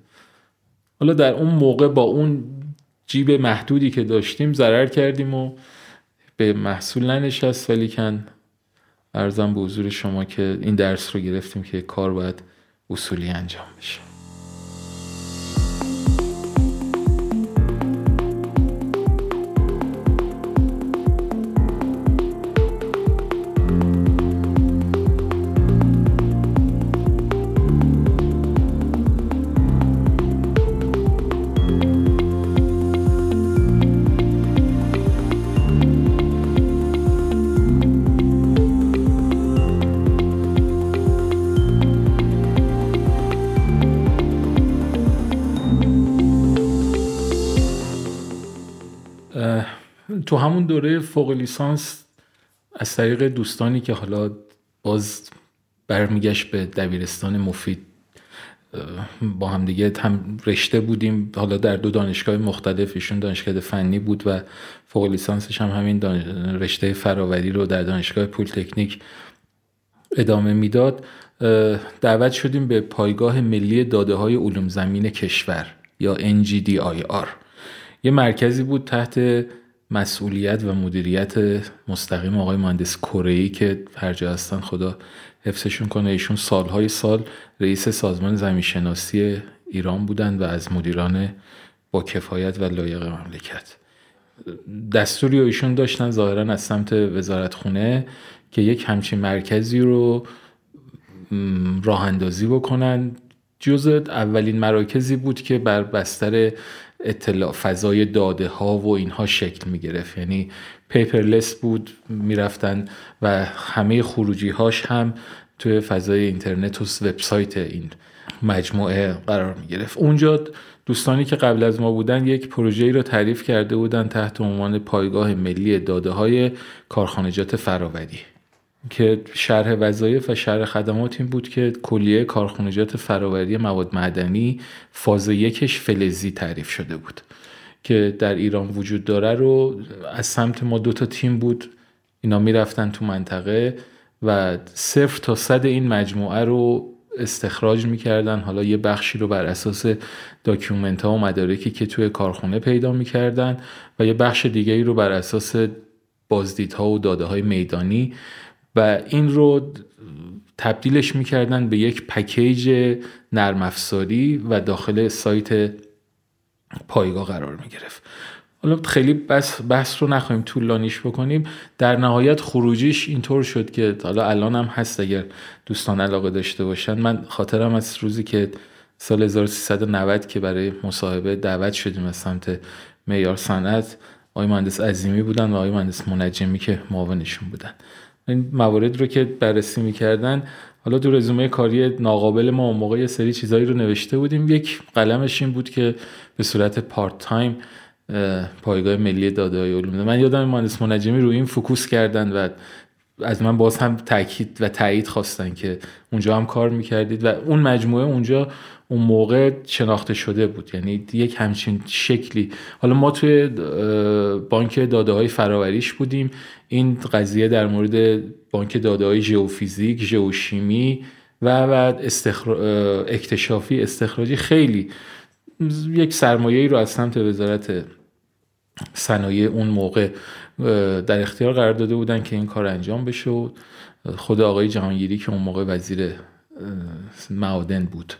S3: حالا در اون موقع با اون جیب محدودی که داشتیم ضرر کردیم و به محصول ننشست. ولی کن ارزم به حضور شما که این درس رو گرفتیم که کار باید اصولی انجام بشه. تو همون دوره فوق لیسانس از طریق دوستانی که حالا باز برمیگشت به دبیرستان مفید با هم دیگه هم رشته بودیم. حالا در دو دانشگاه مختلف ایشون دانشگاه فنی بود و فوق لیسانسش هم همین رشته فراوری رو در دانشگاه پولتکنیک ادامه می‌داد. دعوت شدیم به پایگاه ملی داده های علوم زمین کشور یا NGDIR یه مرکزی بود تحت مسئولیت و مدیریت مستقیم آقای مهندس کره که هر جا هستن خدا حفظشون کنه. ایشون سالهای سال رئیس سازمان زمینشناسی ایران بودن و از مدیران با کفایت و لایق مملکت. دستوری و ایشون داشتن ظاهرا از سمت وزارت خونه که یک همچین مرکزی رو راه اندازی بکنن. جز اولین مراکزی بود که بر بستر اطلاع فضای داده ها و اینها شکل می گرفت یعنی پیپرلس بود می‌رفتن و همه خروجی هاش هم توی فضای اینترنت و وبسایت این مجموعه قرار می گرفت اونجا دوستانی که قبل از ما بودن یک پروژه‌ای رو تعریف کرده بودن تحت عنوان پایگاه ملی داده های کارخانجات فراوری. که شرح وظایف و شرح خدمات این بود که کلیه کارخانجات فراوری مواد معدنی فاز یکش فلزی تعریف شده بود که در ایران وجود داره رو از سمت ما دو تا تیم بود. اینا می‌رفتن تو منطقه و صفر تا صد این مجموعه رو استخراج می‌کردن. حالا یه بخشی رو بر اساس document ها و مدارکی که توی کارخونه پیدا می‌کردن و یه بخش دیگه رو بر اساس بازدیدها و داده های میدانی و این رو تبدیلش می‌کردن به یک پکیج نرم افزاری و داخل سایت پایگاه قرار می‌گرفت. حالا خیلی بس بحث رو نخواهیم طولانیش بکنیم. در نهایت خروجیش اینطور شد که حالا الان هم هست اگر دوستان علاقه داشته باشن. من خاطرم از روزی که سال 1390 که برای مصاحبه دعوت شدیم از سمت میار صنعت آقای مهندس عظیمی بودن و آقای مهندس منجمی که معاونشون بودن. این موارد رو که بررسی می‌کردن حالا تو رزومه کاری ناقابل ما اون یه سری چیزایی رو نوشته بودیم. یک قلمش این بود که به صورت پارت تایم پایگاه ملی داده های علوم. من یادم مهندس منجمی رو این فکوس کردن و از من باز هم تاکید و تایید خواستن که اونجا هم کار می‌کردید و اون مجموعه اونجا اون موقع شناخته شده بود. یعنی یک همچین شکلی. حالا ما توی بانک داده های فراوریش بودیم. این قضیه در مورد بانک داده های ژئوفیزیک ژئوشیمی و بعد اکتشافی استخراجی خیلی یک سرمایه رو از سمت وزارت صنایع اون موقع در اختیار قرار داده بودن که این کار انجام بشه. خود آقای جهانگیری که اون موقع وزیر معادن بود.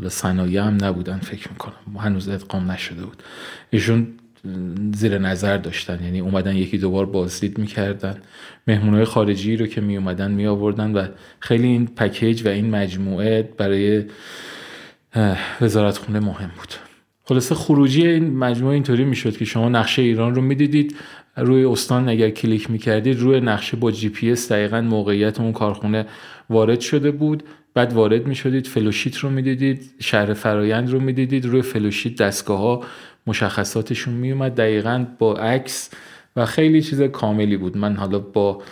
S3: حالا صنایع هم نبودن فکر می‌کنم. هنوز ادغام نشده بود. ایشون زیر نظر داشتن یعنی اومدن یکی دوبار بازدید می‌کردن. مهمونهای خارجی رو که می اومدن می آوردن و خیلی این پکیج و این مجموعه برای وزارت خونه مهم بود. خلاصه خروجی این مجموعه اینطوری می‌شد که شما نقشه ایران رو می‌دیدید روی استان اگر کلیک می‌کردید روی نقشه با جی پی اس دقیقا موقعیت اون کارخونه وارد شده بود. بعد وارد می‌شدید flowsheet رو می‌دیدید شرح فرایند رو می‌دیدید روی flowsheet دستگاه ها مشخصاتشون میومد دقیقا با عکس و خیلی چیز کاملی بود. من حالا با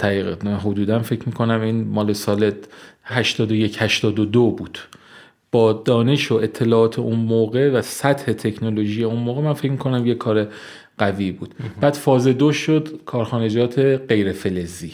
S3: دقیقا حدودا فکر می‌کنم این مال سال 81 82 بود. با دانش و اطلاعات اون موقع و سطح تکنولوژی اون موقع من فکر می‌کنم یه کار قوی بود. بعد فاز دو شد کارخانجات غیر فلزی.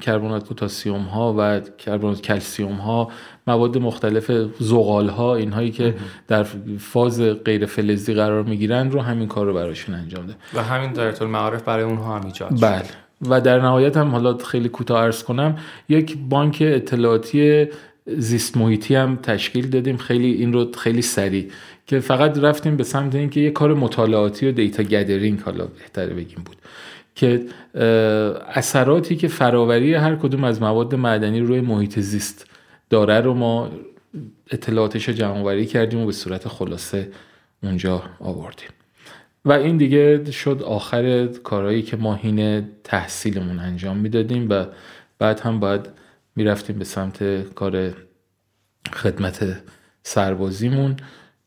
S3: کربنات پوتاسیوم ها و کربنات کلسیوم ها مواد مختلف زغال ها اینهایی که در فاز غیر فلزی قرار می‌گیرن رو همین کار رو براشون انجام ده.
S1: و همین در طول معارف برای اونها هم ایجاد
S3: بله. و در نهایت هم حالا خیلی کوتاه عرض کنم یک بانک اطلاعاتی زیست محیطی هم تشکیل دادیم. خیلی این رو خیلی سریع که فقط رفتیم به سمت اینکه یه کار مطالعاتی و دیتا گدرینگ حالا بهتره بگیم بود. که اثراتی که فراوری هر کدوم از مواد معدنی روی محیط زیست داره رو ما اطلاعاتش رو جمع کردیم و به صورت خلاصه اونجا آوردیم. و این دیگه شد آخر کارهایی که ما هین تحصیلمون انجام می‌دادیم و بعد هم باید می‌رفتیم به سمت کار خدمت سربازیمون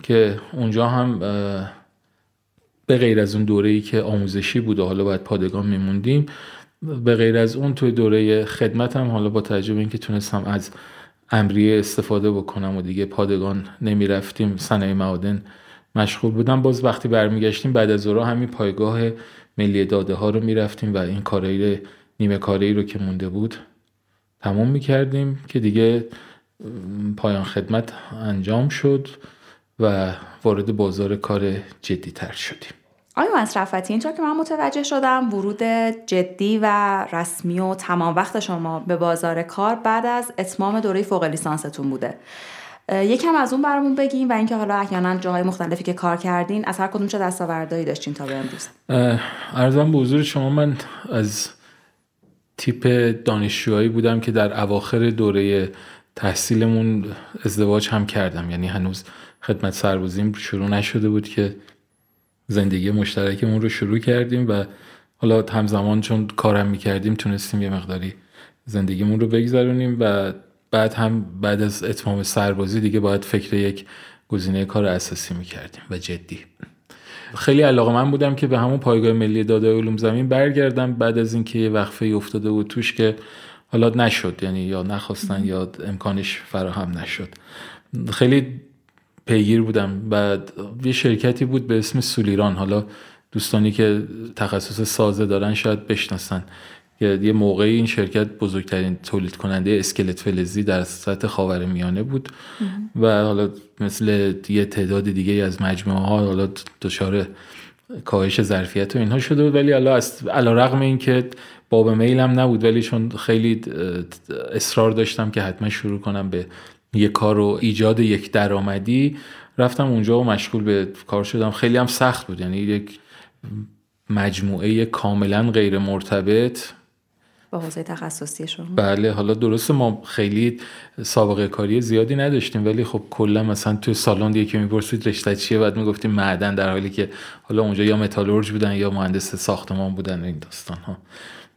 S3: که اونجا هم به غیر از اون دوره ای که آموزشی بود و حالا باید پادگان میموندیم به غیر از اون توی دوره خدمتم حالا با توجه به اینکه تونستم از امریه استفاده بکنم و دیگه پادگان نمی‌رفتیم صنایع معادن مشغول بودم. باز وقتی برمیگشتیم بعد از اورا همین پایگاه ملی داده ها رو می‌رفتیم و این کارایی نیمه کاری رو که مونده بود تموم می‌کردیم که دیگه پایان خدمت انجام شد و وارد بازار کار جدی تر شدیم.
S2: آیا مصرفتی اینطور که من متوجه شدم ورود جدی و رسمی و تمام وقت شما به بازار کار بعد از اتمام دوره فوق لیسانستون بوده. یکم از اون برامون بگیم و اینکه حالا احیانا جاهای مختلفی که کار کردین از هر کدوم چه دستاوردهایی داشتین تا به امروز؟
S3: ارزم به حضور شما من از تیپ دانشجوهایی بودم که در اواخر دوره تحصیلمون ازدواج هم کردم. یعنی هنوز خدمت سربازیم شروع نشده بود که زندگی مشترکمون رو شروع کردیم و حالا همزمان چون کارم می‌کردیم تونستیم یه مقداری زندگیمون رو بگذرونیم و بعد هم بعد از اتمام سربازی دیگه باید فکر یک گزینه کار اساسی می‌کردیم و جدی. خیلی علاقه من بودم که به همون پایگاه ملی داده علوم زمین برگردم بعد از اینکه یه وقفه افتاده بود توش که حالا نشد یعنی یا نخواستن یا امکانش فراهم نشد. خیلی پیگیر بودم. بعد یه شرکتی بود به اسم سولیران. حالا دوستانی که تخصص سازه دارن شاید بشناسن. یه موقعی این شرکت بزرگترین تولید کننده اسکلت فلزی در سطح خاور میانه بود و حالا مثل یه تعداد دیگه از مجموعه ها حالا دچار کاهش ظرفیت و اینها شده بود. ولی حالا رقم این که باب میلم نبود. ولی چون خیلی اصرار داشتم که حتما شروع کنم به یه کار و ایجاد یک درآمدی رفتم اونجا و مشغول به کار شدم. خیلی هم سخت بود. یعنی یک مجموعه کاملا غیر مرتبط.
S2: با حوزه تخصصی شما؟
S3: بله حالا درسته ما خیلی سابقه کاری زیادی نداشتیم. ولی خب کلا مثلا توی سالن یکی می‌پرسید رشته چیه بعد می‌گفتیم معدن در حالی که حالا اونجا یا متالورج بودن یا مهندس ساختمان بودن این داستان ها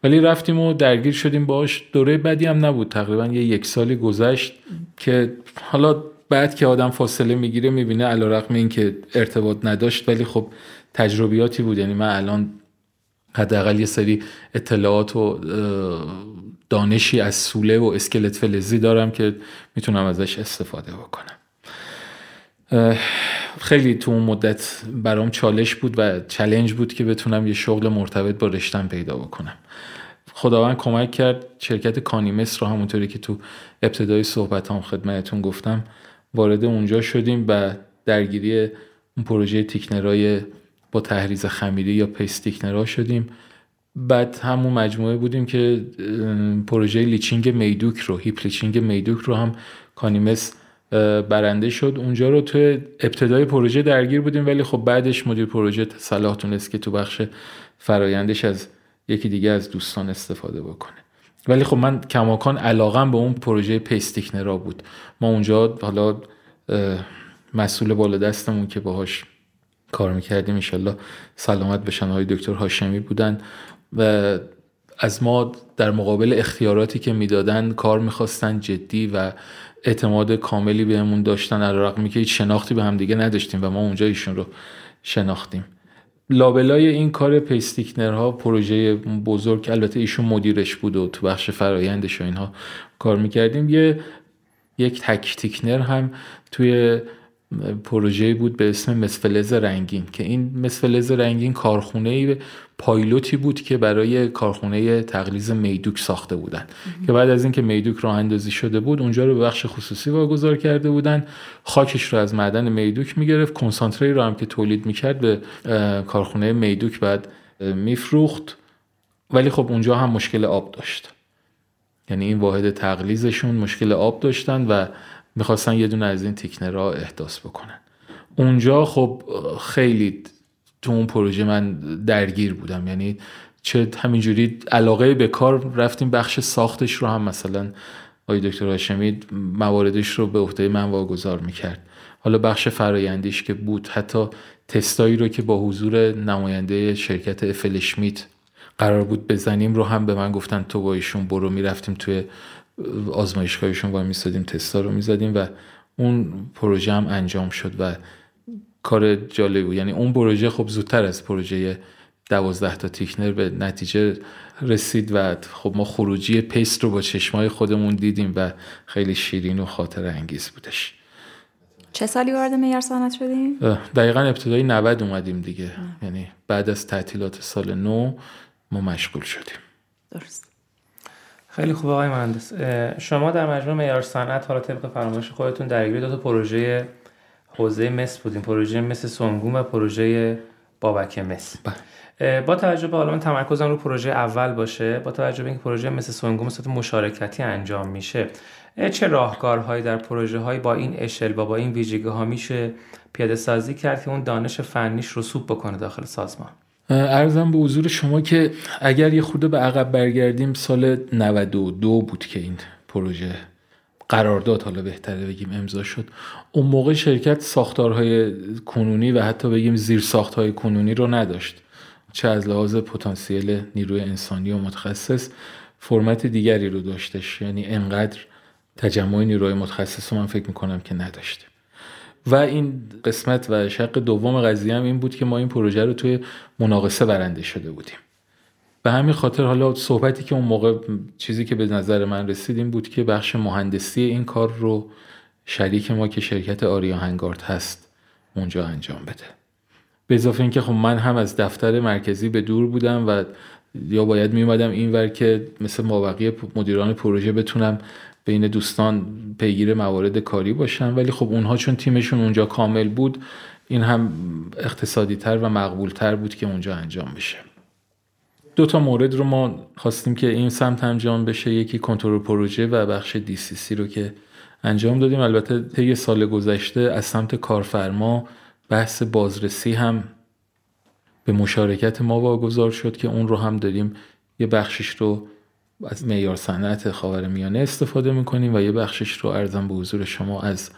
S3: ولی رفتیم و درگیر شدیم باش. دوره بدی هم نبود. تقریبا یه یک سالی گذشت که حالا بعد که آدم فاصله می‌گیره می‌بینه علیرغم اینکه ارتباط نداشت. ولی خب تجربیاتی بود. یعنی من الان حداقل یه سری اطلاعات و دانشی از سوله و اسکلت فلزی دارم که می‌تونم ازش استفاده بکنم. خیلی تو اون مدت برام چالش بود و چلنج بود که بتونم یه شغل مرتبط با رشتم پیدا بکنم. خداوند کمک کرد شرکت کانیمس رو همونطوری که تو ابتدای صحبت هم خدمتتون گفتم وارد اونجا شدیم و درگیری اون پروژه thickener ای با ته‌ریز خمیری یا paste thickener ا شدیم. بعد همون مجموعه بودیم که پروژه leaching میدوک رو heap leaching میدوک رو هم کانیمس برنده شد. اونجا رو تو ابتدای پروژه درگیر بودیم ولی خب بعدش مدیر پروژه صلاح دونست که تو بخش فرایندش از یکی دیگه از دوستان استفاده بکنه. ولی خب من کماکان علاقم به اون پروژه paste thickener ا بود. ما اونجا حالا مسئول بالا دستمون که باهاش کار می‌کردیم انشالله سلامت بشن. های دکتر هاشمی بودن و از ما در مقابل اختیاراتی که می‌دادن کار می‌خواستن جدی و اعتماد کاملی بهمون داشتن علیرغم که هیچ شناختی به هم دیگه نداشتیم و ما اونجا ایشون رو شناختیم. لابلای این کار پیستیکنرها پروژه بزرگ البته ایشون مدیرش بود و تو بخش فرایندش و اینها کار می‌کردیم. یه یک تکتیکنر هم توی پروژه بود به اسم مسفلز رنگین که این مسفلز رنگین کارخونه پایلوتی بود که برای کارخونه تقلیز میدوک ساخته بودن. که بعد از اینکه میدوک راه اندازی شده بود اونجا رو به بخش خصوصی واگذار کرده بودن. خاکش رو از معدن میدوک می‌گرفت. کنسانتری رو هم که تولید می‌کرد به کارخونه میدوک بعد میفروخت. ولی خب اونجا هم مشکل آب داشت. یعنی این واحد تقلیزشون مشکل آب داشتن و می‌خواستن یه دونه از این تیکنرها احداث بکنن. اونجا خب خیلی تو اون پروژه من درگیر بودم. یعنی چه همینجوری علاقه به کار رفتیم بخش ساختش رو هم مثلا آقای دکتر هاشمی مواردش رو به عهده من واگذار می‌کرد. حالا بخش فرایندیش که بود حتی تستایی رو که با حضور نماینده شرکت افل شمیت قرار بود بزنیم رو هم به من گفتن تو با ایشون برو. می‌رفتیم توی آزمایشگاهشون وای میستادیم تستا رو می‌زدیم و اون پروژه هم انجام شد و کار جالبی بود. یعنی اون پروژه خب زودتر از پروژه دوازده تا تیکنر به نتیجه رسید و خب ما خروجی پیست رو با چشمای خودمون دیدیم و خیلی شیرین و خاطر انگیز بودش.
S2: چه سالی وارد معیار صنعت شدیم؟
S3: دقیقا ابتدای 90 اومدیم دیگه. یعنی بعد از تعطیلات سال نو ما مشغول شدیم.
S2: درست.
S1: خیلی خوب آقای مهندس. شما در مجموع معیار صنعت حالا طبق فرمایش خودتون درگیر دو تا پروژه حوزه مس بودیم. پروژه مس سنگون و پروژه بابک مس. با توجه به حالا تمرکزم رو پروژه اول باشه با توجه به اینکه پروژه مثل سنگون صورت مشارکتی انجام میشه چه راهکارهایی در پروژه های با این اشل با با این ویژگی ها میشه پیاده سازی کرد که اون دانش فنیش رسوب بکنه داخل سازمان؟
S3: ارزم به حضور شما که اگر یه خورده به عقب برگردیم سال 92 بود که این پروژه قرارداد حالا بهتره بگیم امضا شد. اون موقع شرکت ساختارهای کنونی و حتی بگیم زیر ساختهای کنونی رو نداشت. چه از لحاظ پتانسیل نیروی انسانی و متخصص فرمت دیگری رو داشتش. یعنی انقدر تجمع نیروی متخصص رو من فکر می‌کنم که نداشتیم و این قسمت و شق دوم قضیه هم این بود که ما این پروژه رو توی مناقصه برنده شده بودیم. به همین خاطر حالا صحبتی که اون موقع چیزی که به نظر من رسید این بود که بخش مهندسی این کار رو شریک ما که شرکت آریا هنگارد هست اونجا انجام بده. به اضافه اینکه خب من هم از دفتر مرکزی به دور بودم و یا باید می اومدم اینور که مثل مابقی مدیران پروژه بتونم بین دوستان پیگیر موارد کاری باشن ولی خب اونها چون تیمشون اونجا کامل بود این هم اقتصادی تر و مقبول تر بود که اونجا انجام بشه. دو تا مورد رو ما خواستیم که این سمت انجام بشه. یکی کنترل پروژه و بخش سی رو که انجام دادیم. البته طی سال گذشته از سمت کارفرما بحث بازرسی هم به مشارکت ما واگذار شد که اون رو هم داریم یه بخشش رو از معیار صنعت خاورمیانه استفاده می‌کنیم و یه بخشش رو ارزم به حضور شما از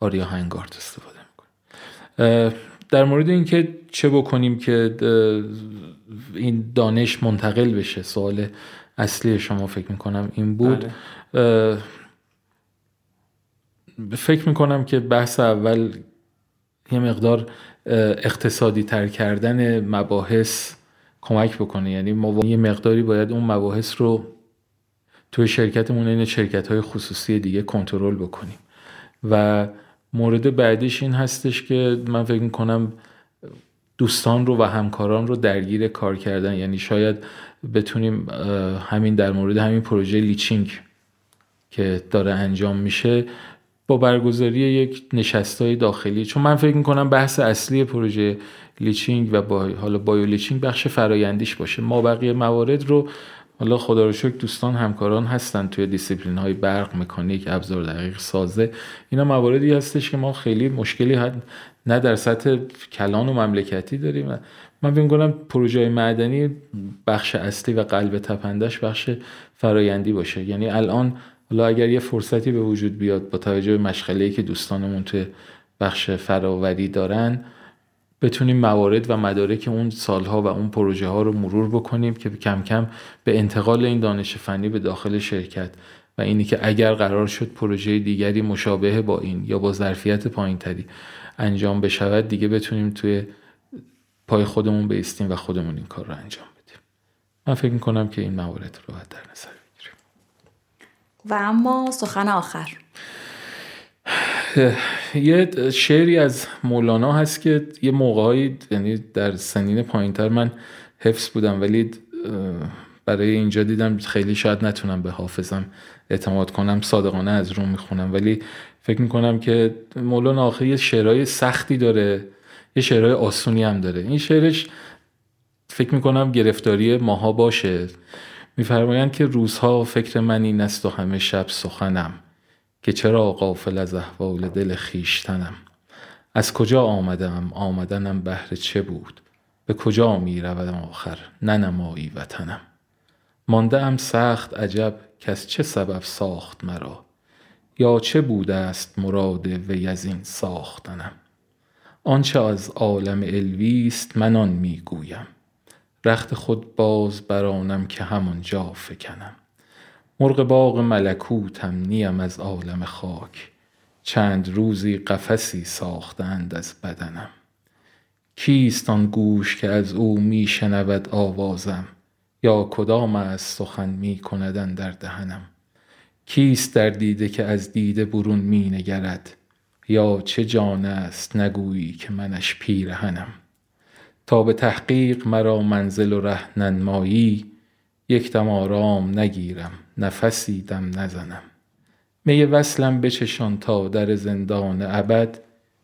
S3: آریا هنگارد استفاده می‌کنیم. در مورد اینکه چه بکنیم که این دانش منتقل بشه سوال اصلی شما فکر می‌کنم این بود. بله. فکر می‌کنم که بحث اول یه مقدار اقتصادی تر کردن مباحث کمک بکنه. یعنی ما یه مقداری باید اون مباحث رو توی شرکتمون این شرکت های خصوصی دیگه کنترل بکنیم. و مورد بعدیش این هستش که من فکر کنم دوستان رو و همکاران رو درگیر کار کردن. یعنی شاید بتونیم همین در مورد همین پروژه لیچینگ که داره انجام میشه با برگزاری یک نشستای داخلی. چون من فکر می‌کنم بحث اصلی پروژه leaching و با حالا bioleaching بخش فرایندیش باشه. ما بقیه موارد رو حالا خدا رو شکر دوستان همکاران هستن توی دیسیپلین های برق مکانیک ابزار دقیق سازه. اینا مواردی هستش که ما خیلی مشکلی هست نه در سطح کلان و مملکتی داریم. من فکر کنم پروژه معدنی بخش اصلی و قلب تپندش بخش فرایندی باشه. یعنی الان حالا اگر یه فرصتی به وجود بیاد با توجه به مشغله‌ای که دوستانمون توی بخش فراوری دارن بتونیم موارد و مدارک اون سالها و اون پروژه ها رو مرور بکنیم که کم کم به انتقال این دانش فنی به داخل شرکت و اینی که اگر قرار شد پروژه دیگری مشابه با این یا با ظرفیت پایینتری انجام بشود دیگه بتونیم توی پای خودمون بیستیم و خودمون این کار رو انجام بدیم. من فکر می‌کنم که این موارد رو باید در نظر بگیریم.
S2: و اما سخن آخر.
S3: یه شعری از مولانا هست که یه موقعی یعنی در سنین پایینتر من حفظ بودم ولی برای اینجا دیدم خیلی شاید نتونم به حافظم اعتماد کنم صادقانه از رو می‌خونم. ولی فکر می‌کنم که مولانا آخه یه شعرهای سختی داره یه شعرهای آسونی هم داره. این شعرش فکر می‌کنم گرفتاری ماها باشه. میفرمایند که روزها فکر من این است و همه شب سخنم. که چرا قافل از احوال دل خیشتنم از کجا آمدم؟ آمدنم بهر چه بود؟ به کجا می روم آخر؟ ننمایی وطنم. مانده ام سخت عجب کس چه سبب ساخت مرا؟ یا چه بوده است مراد وی از این ساختنم؟ آنچه از عالم الویست من آن می‌گویم رخت خود باز برانم که همانجا فکنم. مرغ باغ ملکوتم نیم از عالم خاک. چند روزی قفسی ساختند از بدنم. کیست آن گوش که از او می شنود آوازم؟ یا کدام از سخن می کندن در دهنم؟ کیست در دیده که از دیده برون می نگرد یا چه جان است نگویی که منش پیرهنم؟ تا به تحقیق مرا منزل و ره ننمایی یک دم آرام نگیرم. نفسی دم نزنم. می وصلم بچشان تا در زندان ابد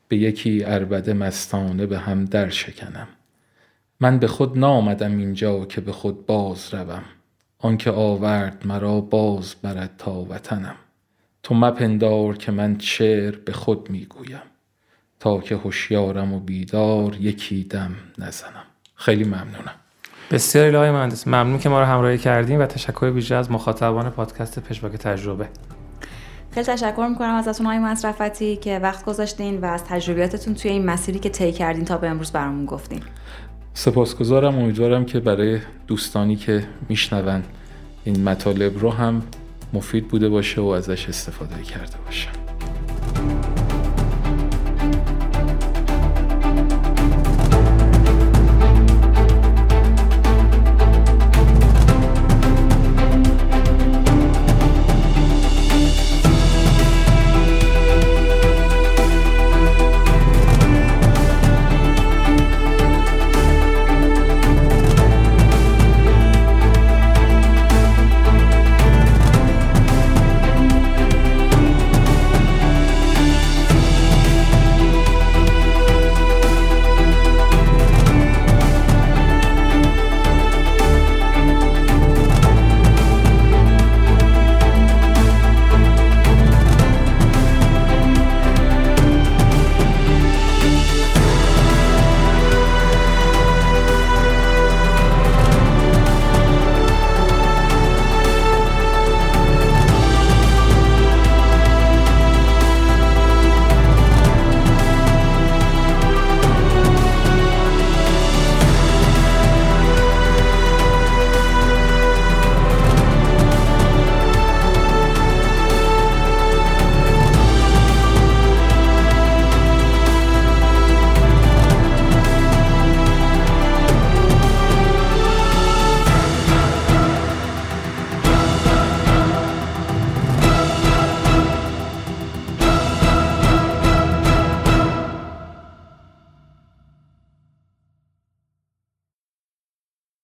S3: به یکی اربده مستانه به هم در شکنم. من به خود نامدم اینجا که به خود باز روم. آنکه آورد مرا باز برد تا وطنم. تو مپندار که من شعر به خود می‌گویم تا که هوشیارم و بیدار یکی دم نزنم. خیلی ممنونم.
S1: بسیار الهی مهندس ممنون که ما رو همراهی کردیم و تشکر ویژه از مخاطبان پادکست پشباک تجربه.
S2: خیلی تشکر می‌کنم ازتون های مصرفتی که وقت گذاشتین و از تجربیاتتون توی این مسیری که طی کردین تا به امروز برامون گفتین.
S3: سپاسگزارم امیدوارم که برای دوستانی که میشنون این مطالب رو هم مفید بوده باشه و ازش استفاده کرده باشن